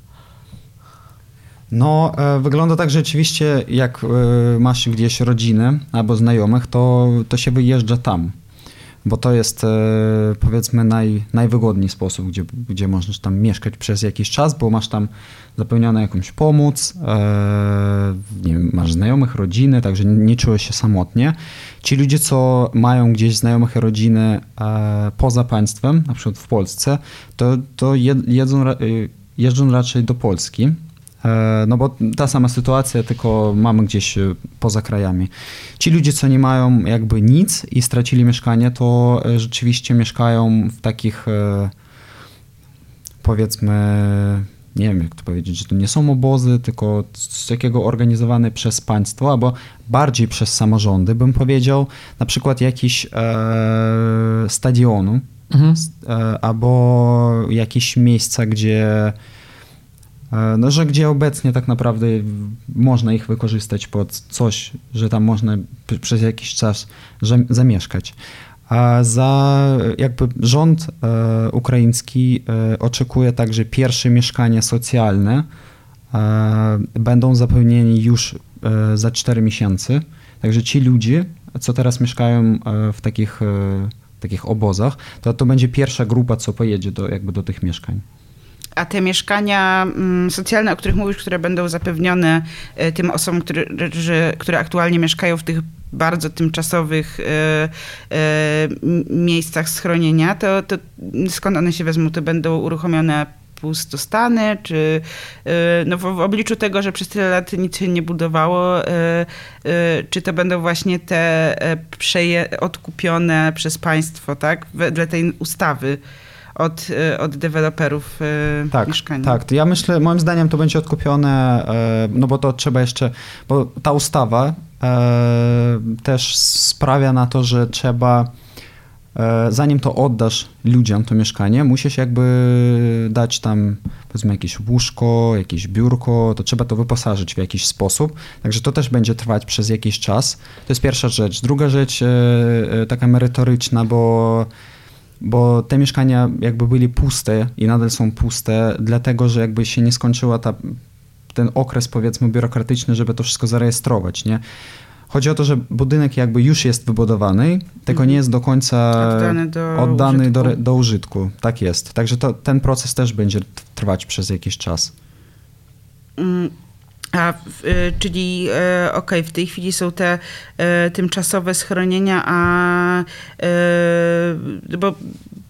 No, e, wygląda tak, rzeczywiście jak e, masz gdzieś rodzinę albo znajomych, to, to się wyjeżdża tam, bo to jest e, powiedzmy naj, najwygodniej sposób, gdzie, gdzie możesz tam mieszkać przez jakiś czas, bo masz tam zapełnioną jakąś pomoc, nie wiem, masz znajomych, rodziny, także nie czujesz się samotnie. Ci ludzie, co mają gdzieś znajomych i rodziny poza państwem, na przykład w Polsce, to, to jedzą, jeżdżą raczej do Polski, no bo ta sama sytuacja, tylko mamy gdzieś e, poza krajami. Ci ludzie, co nie mają jakby nic i stracili mieszkanie, to e, rzeczywiście mieszkają w takich powiedzmy, nie wiem jak to powiedzieć, że to nie są obozy, tylko z takiego organizowane przez państwo, albo bardziej przez samorządy, bym powiedział, na przykład jakiś e, stadionu, mhm. e, albo jakieś miejsca, gdzie E, no, że gdzie obecnie tak naprawdę można ich wykorzystać pod coś, że tam można przez jakiś czas zamieszkać. A za jakby rząd e, ukraiński e, oczekuje także pierwsze mieszkania socjalne e, będą zapełnieni już e, za 4 miesiące. Także ci ludzie, co teraz mieszkają e, w takich, takich obozach, to to będzie pierwsza grupa, co pojedzie do, jakby do tych mieszkań. A te mieszkania mm, socjalne, o których mówisz, które będą zapewnione e, tym osobom, które, które aktualnie mieszkają w tych bardzo tymczasowych e, e, miejscach schronienia, to, to skąd one się wezmą? To będą uruchomione pustostany, czy no w, obliczu tego, że przez tyle lat nic się nie budowało, czy to będą właśnie te przeje, odkupione przez państwo, tak, wedle tej ustawy od, y, od deweloperów y, tak, mieszkania. Tak, ja myślę, moim zdaniem to będzie odkupione, e, no bo to trzeba jeszcze, bo ta ustawa e, też sprawia na to, że trzeba e, zanim to oddasz ludziom to mieszkanie, musisz jakby dać tam powiedzmy jakieś łóżko, jakieś biurko, to trzeba to wyposażyć w jakiś sposób, także to też będzie trwać przez jakiś czas. To jest pierwsza rzecz. Druga rzecz taka merytoryczna, bo bo te mieszkania jakby byli puste i nadal są puste, dlatego że jakby się nie skończyła ta, ten okres powiedzmy biurokratyczny, żeby to wszystko zarejestrować, nie? Chodzi o to, że budynek jakby już jest wybudowany, tylko nie jest do końca oddany do, oddany użytku. Do, do użytku. Tak jest. Także to, ten proces też będzie trwać przez jakiś czas. Mm, a, y, czyli y, ok, w tej chwili są te y, tymczasowe schronienia, a bo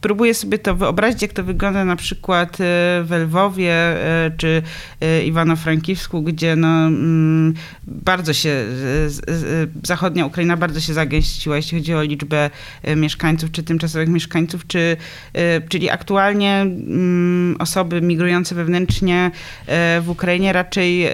próbuję sobie to wyobrazić, jak to wygląda na przykład w Lwowie czy Iwano-Frankivsku, gdzie no, mm, bardzo się, zachodnia Ukraina bardzo się zagęściła, jeśli chodzi o liczbę mieszkańców, czy tymczasowych mieszkańców, czy, czyli aktualnie mm, osoby migrujące wewnętrznie w Ukrainie raczej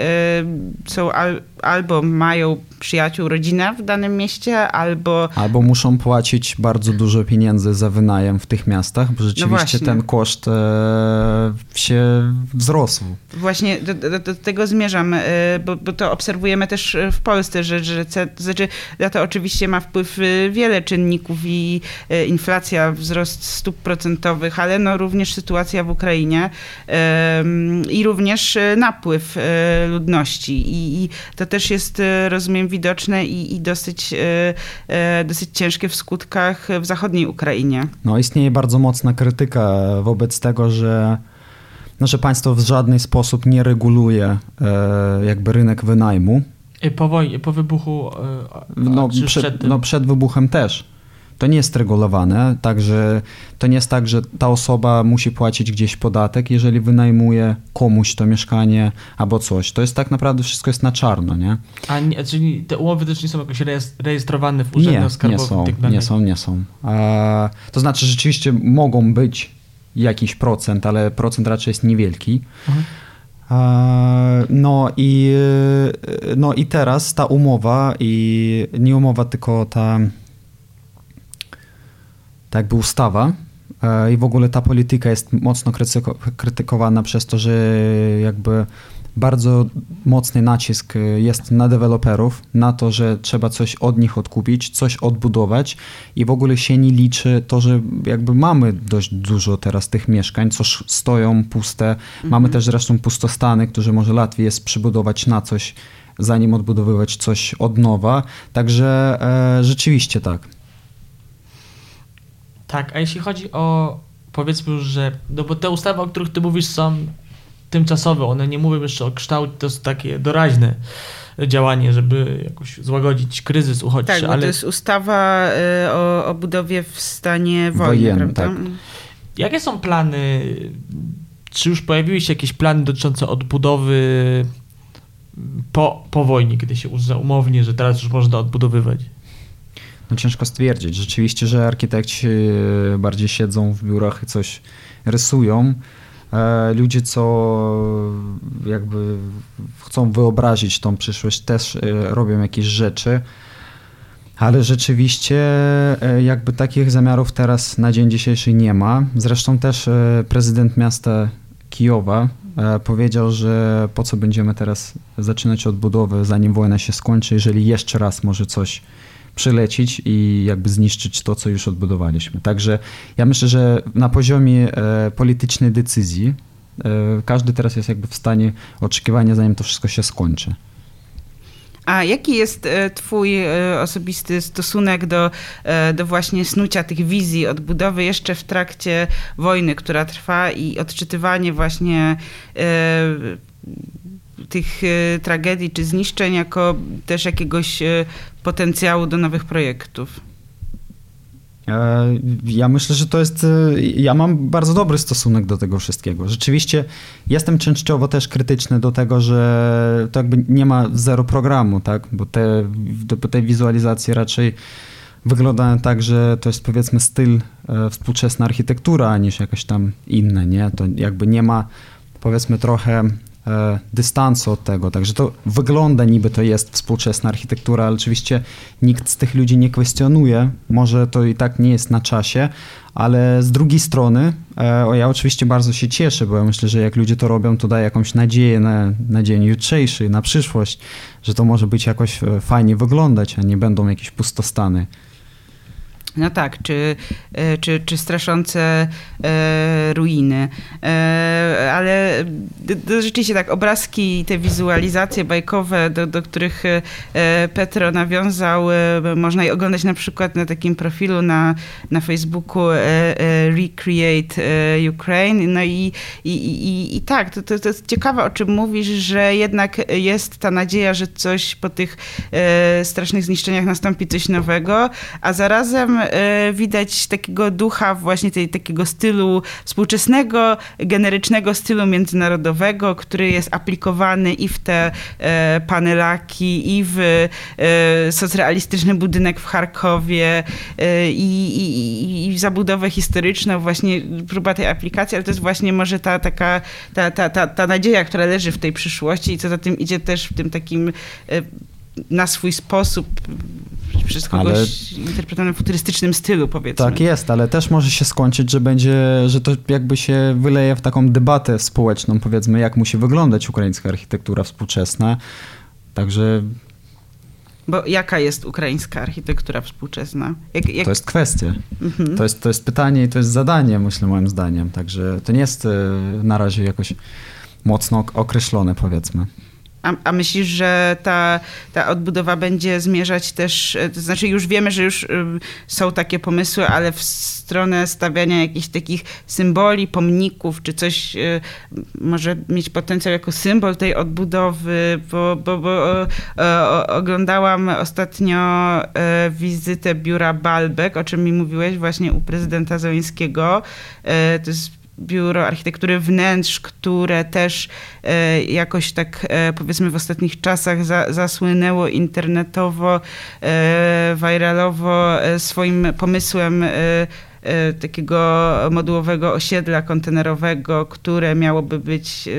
są al, albo mają przyjaciół, rodzinę w danym mieście, albo... Albo muszą płacić bardzo dużo pieniędzy za wynajem w tych miastach, bo rzeczywiście no ten koszt e, się wzrósł. Właśnie do, do, do tego zmierzam, e, bo, bo, to obserwujemy też w Polsce, że, że znaczy, na to oczywiście ma wpływ e, wiele czynników i e, inflacja, wzrost stóp procentowych, ale no również sytuacja w Ukrainie i również napływ ludności i, i to też jest, rozumiem, widoczne i, i dosyć, dosyć ciężkie w skutkach w zachodniej Ukrainie. No istnieje bardzo mocna krytyka wobec tego, że no, że państwo w żaden sposób nie reguluje e, jakby rynek wynajmu. Po, wojnie, po wybuchu? E, no, przed, no przed wybuchem też. To nie jest regulowane, także to nie jest tak, że ta osoba musi płacić gdzieś podatek, jeżeli wynajmuje komuś to mieszkanie albo coś. To jest tak naprawdę wszystko jest na czarno, nie? A nie, czyli te umowy też nie są jakoś rejestrowane w urzędach nie, skarbowych? Nie są, tak nie są, nie są. To znaczy rzeczywiście mogą być jakiś procent, ale procent raczej jest niewielki. Mhm. No i, no i teraz ta umowa, i nie umowa, tylko ta, ta jakby ustawa e, i w ogóle ta polityka jest mocno krytykowana przez to, że jakby bardzo mocny nacisk y, jest na deweloperów, na to, że trzeba coś od nich odkupić, coś odbudować i w ogóle się nie liczy to, że jakby mamy dość dużo teraz tych mieszkań, co stoją puste. Mhm. Mamy też zresztą pustostany, które może łatwiej jest przybudować na coś, zanim odbudowywać coś od nowa. Także e, rzeczywiście tak. Tak, a jeśli chodzi o powiedzmy już, że no bo te ustawy, o których ty mówisz są tymczasowe, one nie mówią jeszcze o kształcie, to jest takie doraźne działanie, żeby jakoś złagodzić kryzys uchodźczy. Tak, ale... to jest ustawa y, o, o budowie w stanie wojny, Wojen, prawda? Tak. Jakie są plany, czy już pojawiły się jakieś plany dotyczące odbudowy po, po wojnie, kiedy się uzna umownie, że teraz już można odbudowywać? No ciężko stwierdzić. Rzeczywiście, że architekci bardziej siedzą w biurach i coś rysują. E, ludzie, co jakby chcą wyobrazić tą przyszłość, też e, robią jakieś rzeczy. Ale rzeczywiście e, jakby takich zamiarów teraz na dzień dzisiejszy nie ma. Zresztą też prezydent miasta Kijowa powiedział, że po co będziemy teraz zaczynać odbudowę, zanim wojna się skończy, jeżeli jeszcze raz może coś przylecieć i jakby zniszczyć to, co już odbudowaliśmy. Także ja myślę, że na poziomie e, politycznej decyzji e, każdy teraz jest jakby w stanie oczekiwania, zanim to wszystko się skończy. A jaki jest e, Twój osobisty stosunek do, do właśnie snucia tych wizji odbudowy jeszcze w trakcie wojny, która trwa i odczytywanie właśnie tych e, tragedii czy zniszczeń jako też jakiegoś e, potencjału do nowych projektów? E, ja myślę, że to jest. Ja mam bardzo dobry stosunek do tego wszystkiego. Rzeczywiście jestem częściowo też krytyczny do tego, że to jakby nie ma zero programu, tak? Bo te, te wizualizacje raczej wyglądają tak, że to jest powiedzmy styl współczesna architektura, niż jakaś tam inne, nie? To jakby nie ma powiedzmy trochę dystansu od tego. Także to wygląda niby to jest współczesna architektura, ale oczywiście nikt z tych ludzi nie kwestionuje. Może to i tak nie jest na czasie, ale z drugiej strony e, ja oczywiście bardzo się cieszę, bo ja myślę, że jak ludzie to robią, to daje jakąś nadzieję na, na dzień jutrzejszy, na przyszłość, że to może być jakoś e, fajnie wyglądać, a nie będą jakieś pustostany. No tak, czy, e, czy, czy straszące e, ruiny. E, ale do, rzeczywiście tak, obrazki, te wizualizacje bajkowe, do, do których e, Petro nawiązał, e, można je oglądać na przykład na takim profilu na, na Facebooku e, Recreate Ukraine. No i, i, i, i tak, to, to, to jest ciekawe, o czym mówisz, że jednak jest ta nadzieja, że coś po tych strasznych zniszczeniach nastąpi coś nowego, a zarazem widać takiego ducha właśnie tej, takiego stylu współczesnego, generycznego stylu międzynarodowego, który jest aplikowany i w te e, panelaki, i w e, socrealistyczny budynek w Charkowie, i, i, i zabudowę historyczną, właśnie próba tej aplikacji, ale to jest właśnie może ta taka, ta, ta, ta, ta nadzieja, która leży w tej przyszłości i co za tym idzie też w tym takim na swój sposób przez kogoś ale... interpretowane w futurystycznym stylu, powiedzmy. Tak jest, ale też może się skończyć, że będzie, że to jakby się wyleje w taką debatę społeczną, powiedzmy, jak musi wyglądać ukraińska architektura współczesna. Także bo jaka jest ukraińska architektura współczesna? Jak, jak... To jest kwestia. Mhm. To, jest, to jest pytanie i to jest zadanie, myślę, moim zdaniem. Także to nie jest e, na razie jakoś mocno określone, powiedzmy. A, a myślisz, że ta, ta odbudowa będzie zmierzać też, to znaczy już wiemy, że już są takie pomysły, ale w stronę stawiania jakichś takich symboli, pomników, czy coś może mieć potencjał jako symbol tej odbudowy, bo, bo, bo oglądałam ostatnio wizytę biura Balbek, o czym mi mówiłeś właśnie u prezydenta Zeleńskiego. To jest biuro architektury wnętrz, które też e, jakoś tak e, powiedzmy w ostatnich czasach za, zasłynęło internetowo, e, viralowo swoim pomysłem takiego modułowego osiedla kontenerowego, które miałoby być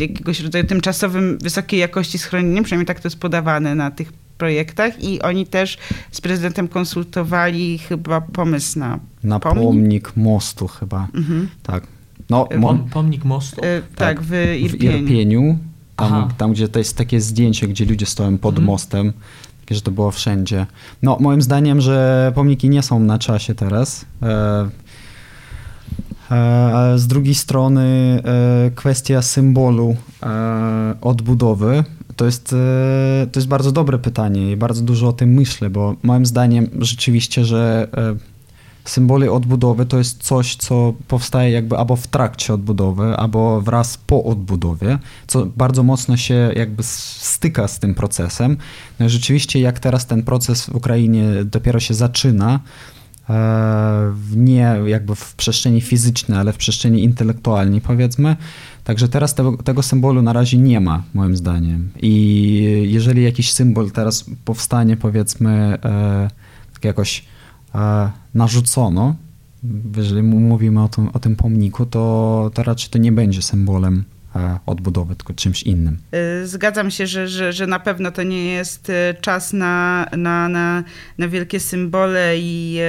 jakiegoś rodzaju tymczasowym, wysokiej jakości schronieniem, przynajmniej tak to jest podawane na tych projektach i oni też z prezydentem konsultowali chyba pomysł na Na pomnik, pomnik mostu chyba, mhm. tak. No, mo pomnik mostu? E, tak, tak, w Irpieniu. W Irpieniu tam, tam, gdzie to jest takie zdjęcie, gdzie ludzie stoją pod mhm. mostem, takie, że to było wszędzie. No, moim zdaniem, że pomniki nie są na czasie teraz. E, e, z drugiej strony e, kwestia symbolu e, odbudowy to jest, e, to jest bardzo dobre pytanie i bardzo dużo o tym myślę, bo moim zdaniem rzeczywiście, że e, symbole odbudowy to jest coś, co powstaje jakby albo w trakcie odbudowy, albo wraz po odbudowie, co bardzo mocno się jakby styka z tym procesem. No rzeczywiście jak teraz ten proces w Ukrainie dopiero się zaczyna, e, nie jakby w przestrzeni fizycznej, ale w przestrzeni intelektualnej powiedzmy, Także teraz tego, symbolu na razie nie ma, moim zdaniem. I jeżeli jakiś symbol teraz powstanie, powiedzmy, e, tak jakoś e, narzucono, jeżeli mówimy o tym, o tym pomniku, to, to raczej to nie będzie symbolem e, odbudowy, tylko czymś innym. E, zgadzam się, że, że, że na pewno to nie jest e, czas na, na, na, na wielkie symbole i,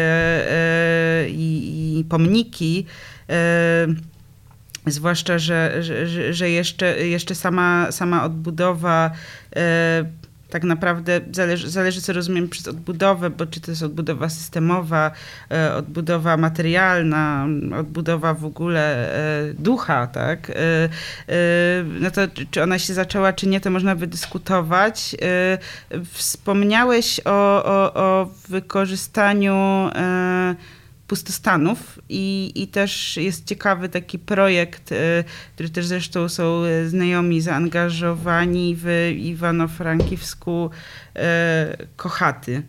i, i pomniki. Zwłaszcza, że, że, że jeszcze, jeszcze sama, sama odbudowa e, tak naprawdę zależy, zależy, co rozumiem przez odbudowę, bo czy to jest odbudowa systemowa, e, odbudowa materialna, odbudowa w ogóle e, ducha, tak? no to czy ona się zaczęła, czy nie, to można by dyskutować. Wspomniałeś o, o, o wykorzystaniu pustostanów i, i też jest ciekawy taki projekt, e, który też zresztą są e, znajomi zaangażowani w Iwano-Frankiwsku e, Kochaty.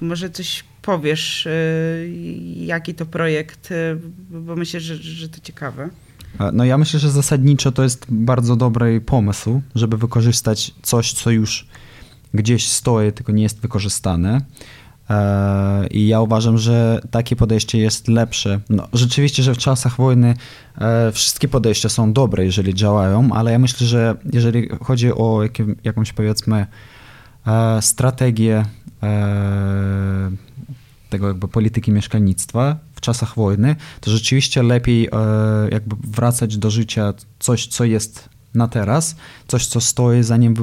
Może coś powiesz, jaki to projekt, bo myślę, że, że to ciekawe. No ja myślę, że zasadniczo to jest bardzo dobry pomysł, żeby wykorzystać coś, co już gdzieś stoi, tylko nie jest wykorzystane. E, I ja uważam, że takie podejście jest lepsze. No, rzeczywiście, że w czasach wojny e, wszystkie podejścia są dobre, jeżeli działają, ale ja myślę, że jeżeli chodzi o jakąś powiedzmy e, strategię tego jakby polityki mieszkalnictwa w czasach wojny, to rzeczywiście lepiej jakby wracać do życia coś, co jest na teraz, coś, co stoi, zanim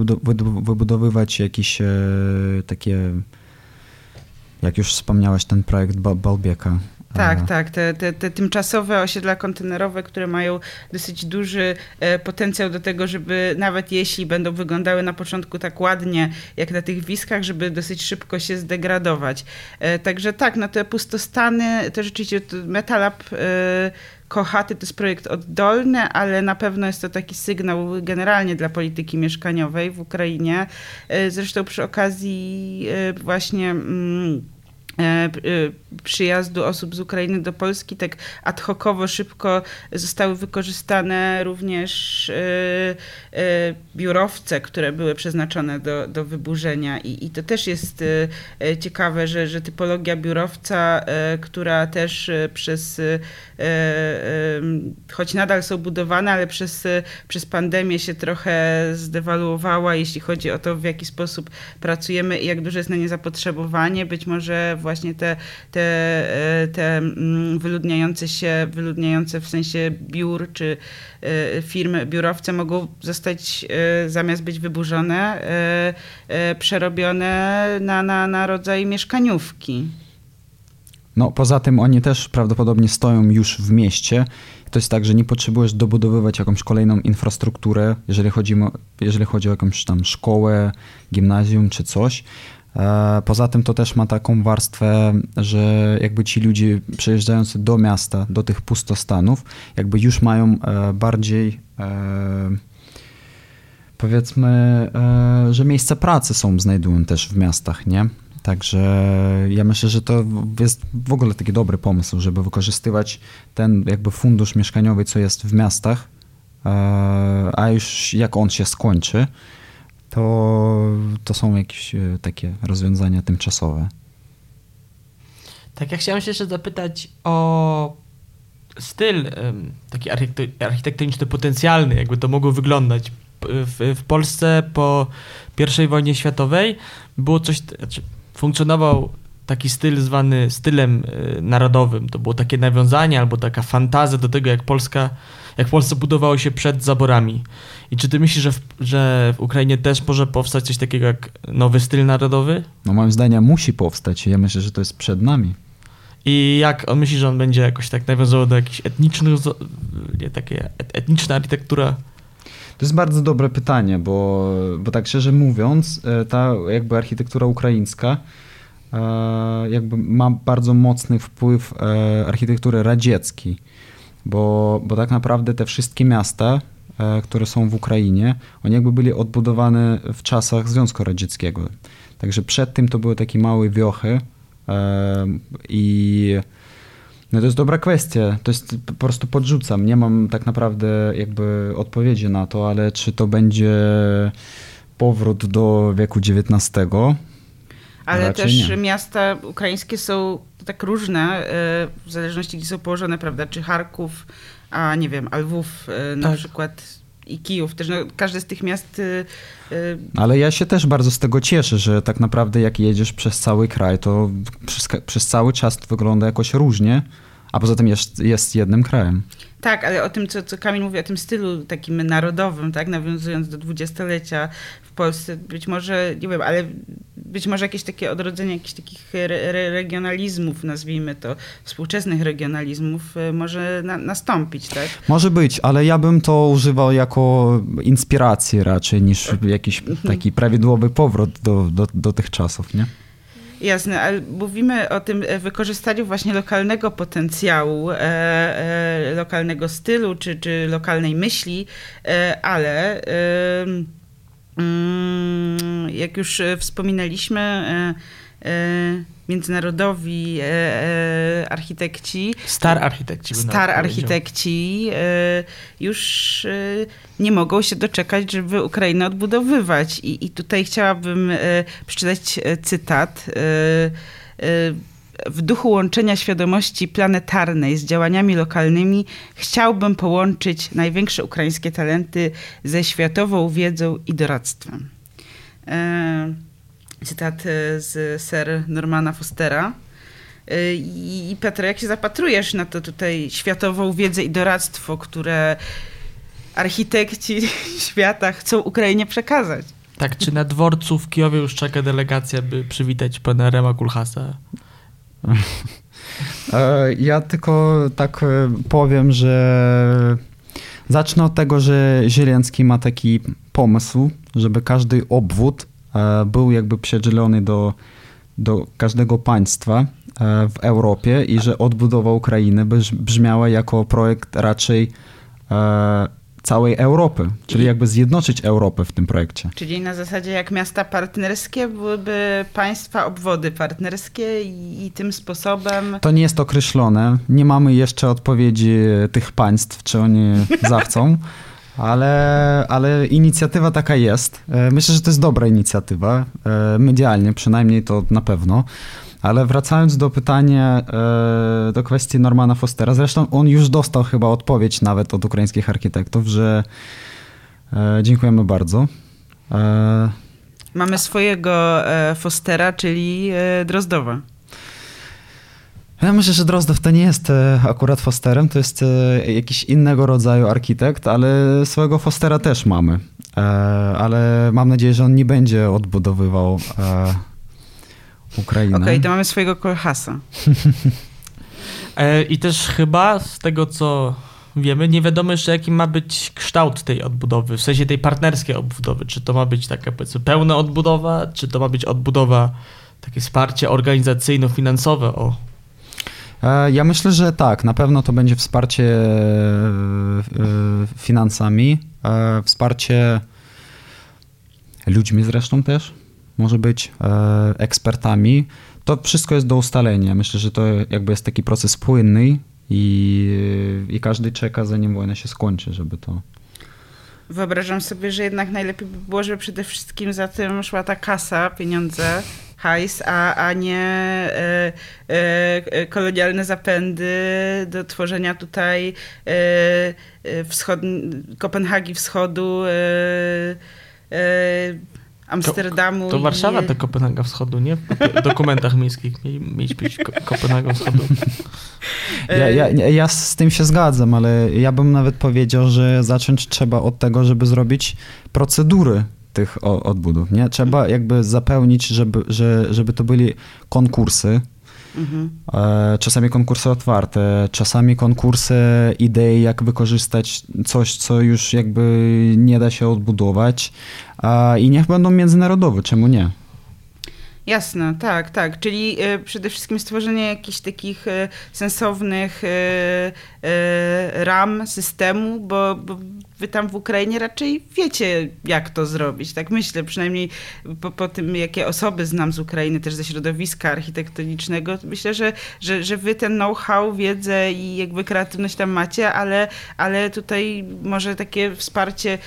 wybudowywać jakieś takie jak już wspomniałeś, ten projekt Balbieka. Tak, tak. Te, te, te, tymczasowe osiedla kontenerowe, które mają dosyć duży e, potencjał do tego, żeby nawet jeśli będą wyglądały na początku tak ładnie, jak na tych wiskach, żeby dosyć szybko się zdegradować. E, także tak, no te pustostany, to rzeczywiście Metalab e, Kochaty to jest projekt oddolny, ale na pewno jest to taki sygnał generalnie dla polityki mieszkaniowej w Ukrainie. Zresztą przy okazji właśnie mm, przyjazdu osób z Ukrainy do Polski tak ad hocowo, szybko zostały wykorzystane również e, biurowce, które były przeznaczone do, do wyburzenia I, i to też jest ciekawe, że, że typologia biurowca, która też przez, choć nadal są budowane, ale przez, przez pandemię się trochę zdewaluowała, jeśli chodzi o to, w jaki sposób pracujemy i jak duże jest na nie zapotrzebowanie. Być może właśnie te, te, e, te mm, wyludniające się, wyludniające w sensie biur czy e, firmy, biurowce mogą zostać e, zamiast być wyburzone, przerobione na, na, na rodzaj mieszkaniówki. No poza tym oni też prawdopodobnie stoją już w mieście. To jest tak, że nie potrzebujesz dobudowywać jakąś kolejną infrastrukturę, jeżeli chodzi, jeżeli chodzi o jakąś tam szkołę, gimnazjum czy coś. E, poza tym to też ma taką warstwę, że jakby ci ludzie przejeżdżający do miasta, do tych pustostanów, jakby już mają e, bardziej e, powiedzmy, że miejsca pracy są, znajdują też w miastach, nie? Także ja myślę, że to jest w ogóle taki dobry pomysł, żeby wykorzystywać ten jakby fundusz mieszkaniowy, co jest w miastach, a już jak on się skończy, to, to są jakieś e, takie rozwiązania tymczasowe. Tak, ja chciałem się jeszcze zapytać o styl taki architektoniczny potencjalny, jakby to mogło wyglądać. W, w Polsce po I wojnie światowej było coś, znaczy funkcjonował taki styl zwany stylem e, narodowym. To było takie nawiązanie albo taka fantazja do tego, jak Polska, jak Polska budowało się przed zaborami. I czy ty myślisz, że w, że w Ukrainie też może powstać coś takiego jak nowy styl narodowy? No moim zdaniem musi powstać. Ja myślę, że to jest przed nami. I jak on myśli, że on będzie jakoś tak nawiązywał do jakichś etnicznych, nie, takie etniczna architektura? To jest bardzo dobre pytanie, bo, bo tak szczerze mówiąc, e, ta jakby architektura ukraińska e, jakby ma bardzo mocny wpływ e, architektury radzieckiej, bo, bo tak naprawdę te wszystkie miasta, które są w Ukrainie, one jakby byli odbudowane w czasach Związku Radzieckiego. Także przed tym to były takie małe wiochy i no to jest dobra kwestia. To jest po prostu podrzucam. Nie mam tak naprawdę jakby odpowiedzi na to, ale czy to będzie powrót do wieku XIX? Ale Raczej też nie. miasta ukraińskie są tak różne, e, w zależności gdzie są położone, prawda? Czy Charków, a nie wiem, a Lwów e, na tak. przykład i Kijów. Też no, każde z tych miast. Yy... Ale ja się też bardzo z tego cieszę, że tak naprawdę jak jedziesz przez cały kraj, to przez, przez cały czas to wygląda jakoś różnie, a poza tym jest, jest jednym krajem. Tak, ale o tym, co, co Kamil mówi, o tym stylu takim narodowym, tak, nawiązując do dwudziestolecia w Polsce, być może, nie wiem, ale być może jakieś takie odrodzenie jakichś takich re regionalizmów, nazwijmy to, współczesnych regionalizmów y, może na nastąpić, tak? Może być, ale ja bym to używał jako inspiracji raczej niż jakiś mhm. taki prawidłowy powrót do, do, do tych czasów, nie? Jasne, ale mówimy o tym e, wykorzystaniu właśnie lokalnego potencjału, e, e, lokalnego stylu czy, czy lokalnej myśli, ale mm, jak już wspominaliśmy, międzynarodowi e, e, architekci. Star architekci. Star architekci e, już nie mogą się doczekać, żeby Ukrainę odbudowywać. I, i tutaj chciałabym przeczytać cytat w duchu łączenia świadomości planetarnej z działaniami lokalnymi chciałbym połączyć największe ukraińskie talenty ze światową wiedzą i doradztwem cytat e, z Sir Normana Fostera. E, I Piotr, jak się zapatrujesz na to tutaj światową wiedzę i doradztwo, które architekci świata chcą Ukrainie przekazać? Tak, czy na dworcu w Kijowie już czeka delegacja, by przywitać pana Rema Kulhasa? E, ja tylko tak powiem, że zacznę od tego, że Zieleński ma taki pomysł, żeby każdy obwód był jakby przedzielony do, do każdego państwa e, w Europie i że odbudowa Ukrainy brzmiała jako projekt raczej e, całej Europy, czyli jakby zjednoczyć Europę w tym projekcie. Czyli na zasadzie jak miasta partnerskie byłyby państwa obwody partnerskie i, i, tym sposobem... To nie jest określone. Nie mamy jeszcze odpowiedzi tych państw, czy oni zachcą. Ale, ale inicjatywa taka jest. E, myślę, że to jest dobra inicjatywa, e, medialnie przynajmniej to na pewno. Ale wracając do pytania, e, do kwestii Normana Fostera, zresztą on już dostał chyba odpowiedź nawet od ukraińskich architektów, że dziękujemy bardzo. Mamy swojego Fostera, czyli Drozdowa. Ja myślę, że Drozdow to nie jest e, akurat Fosterem, to jest e, jakiś innego rodzaju architekt, ale swojego Fostera też mamy. E, ale mam nadzieję, że on nie będzie odbudowywał Ukrainy. Okej, okay, to mamy swojego Kolhasa. I też chyba z tego, co wiemy, nie wiadomo jeszcze, jaki ma być kształt tej odbudowy, w sensie tej partnerskiej odbudowy. Czy to ma być taka, powiedzmy, pełna odbudowa, czy to ma być odbudowa, takie wsparcie organizacyjno-finansowe, o, Ja myślę, że tak. Na pewno to będzie wsparcie e, e, finansami, e, wsparcie ludźmi zresztą też może być, e, ekspertami. To wszystko jest do ustalenia. Myślę, że to jakby jest taki proces płynny i, i każdy czeka, zanim wojna się skończy, żeby to... Wyobrażam sobie, że jednak najlepiej by było, żeby przede wszystkim za tym szła ta kasa, pieniądze, hajs, a, a nie e, e, kolonialne zapędy do tworzenia tutaj e, e, wschod, Kopenhagi Wschodu, e, e, Amsterdamu. To i- Warszawa to Kopenhaga Wschodu, nie? W dokumentach miejskich mieć być Ko- Kopenhaga Wschodu. Ja, ja, ja z tym się zgadzam, ale ja bym nawet powiedział, że zacząć trzeba od tego, żeby zrobić procedury tych odbudów. Nie? Trzeba jakby zapełnić, żeby, że, żeby to byli konkursy, Mhm. e, czasami konkursy otwarte, czasami konkursy idei, jak wykorzystać coś, co już jakby nie da się odbudować i niech będą międzynarodowe, czemu nie? Jasne, tak, tak. Czyli e, przede wszystkim stworzenie jakichś takich e, sensownych ram systemu, bo, bo wy tam w Ukrainie raczej wiecie, jak to zrobić. Tak myślę, przynajmniej po, po tym, jakie osoby znam z Ukrainy, też ze środowiska architektonicznego, myślę, że, że, że wy ten know-how, wiedzę i jakby kreatywność tam macie, ale, ale tutaj może takie wsparcie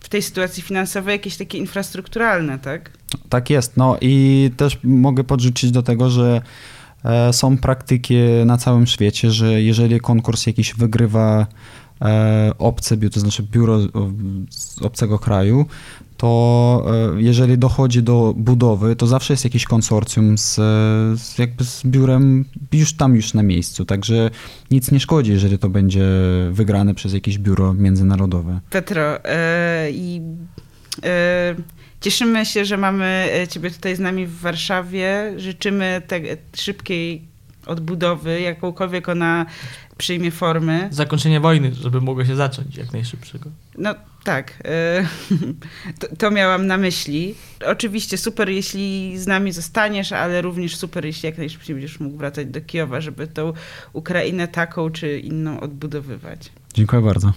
w tej sytuacji finansowej, jakieś takie infrastrukturalne, tak? Tak jest. No i też mogę podrzucić do tego, że e, są praktyki na całym świecie, że jeżeli konkurs jakiś wygrywa obce biuro, to znaczy biuro o, z obcego kraju, to e, jeżeli dochodzi do budowy, to zawsze jest jakiś konsorcjum z, z jakby z biurem już tam już na miejscu, także nic nie szkodzi, jeżeli to będzie wygrane przez jakieś biuro międzynarodowe. Petro, e, i e, cieszymy się, że mamy e, Ciebie tutaj z nami w Warszawie. Życzymy te, szybkiej odbudowy, jakąkolwiek ona przyjmie formy. Zakończenie wojny, żeby mogło się zacząć jak najszybszego. No tak, e, to, to miałam na myśli. Oczywiście super, jeśli z nami zostaniesz, ale również super, jeśli jak najszybciej będziesz mógł wracać do Kijowa, żeby tą Ukrainę taką czy inną odbudowywać. Dziękuję bardzo.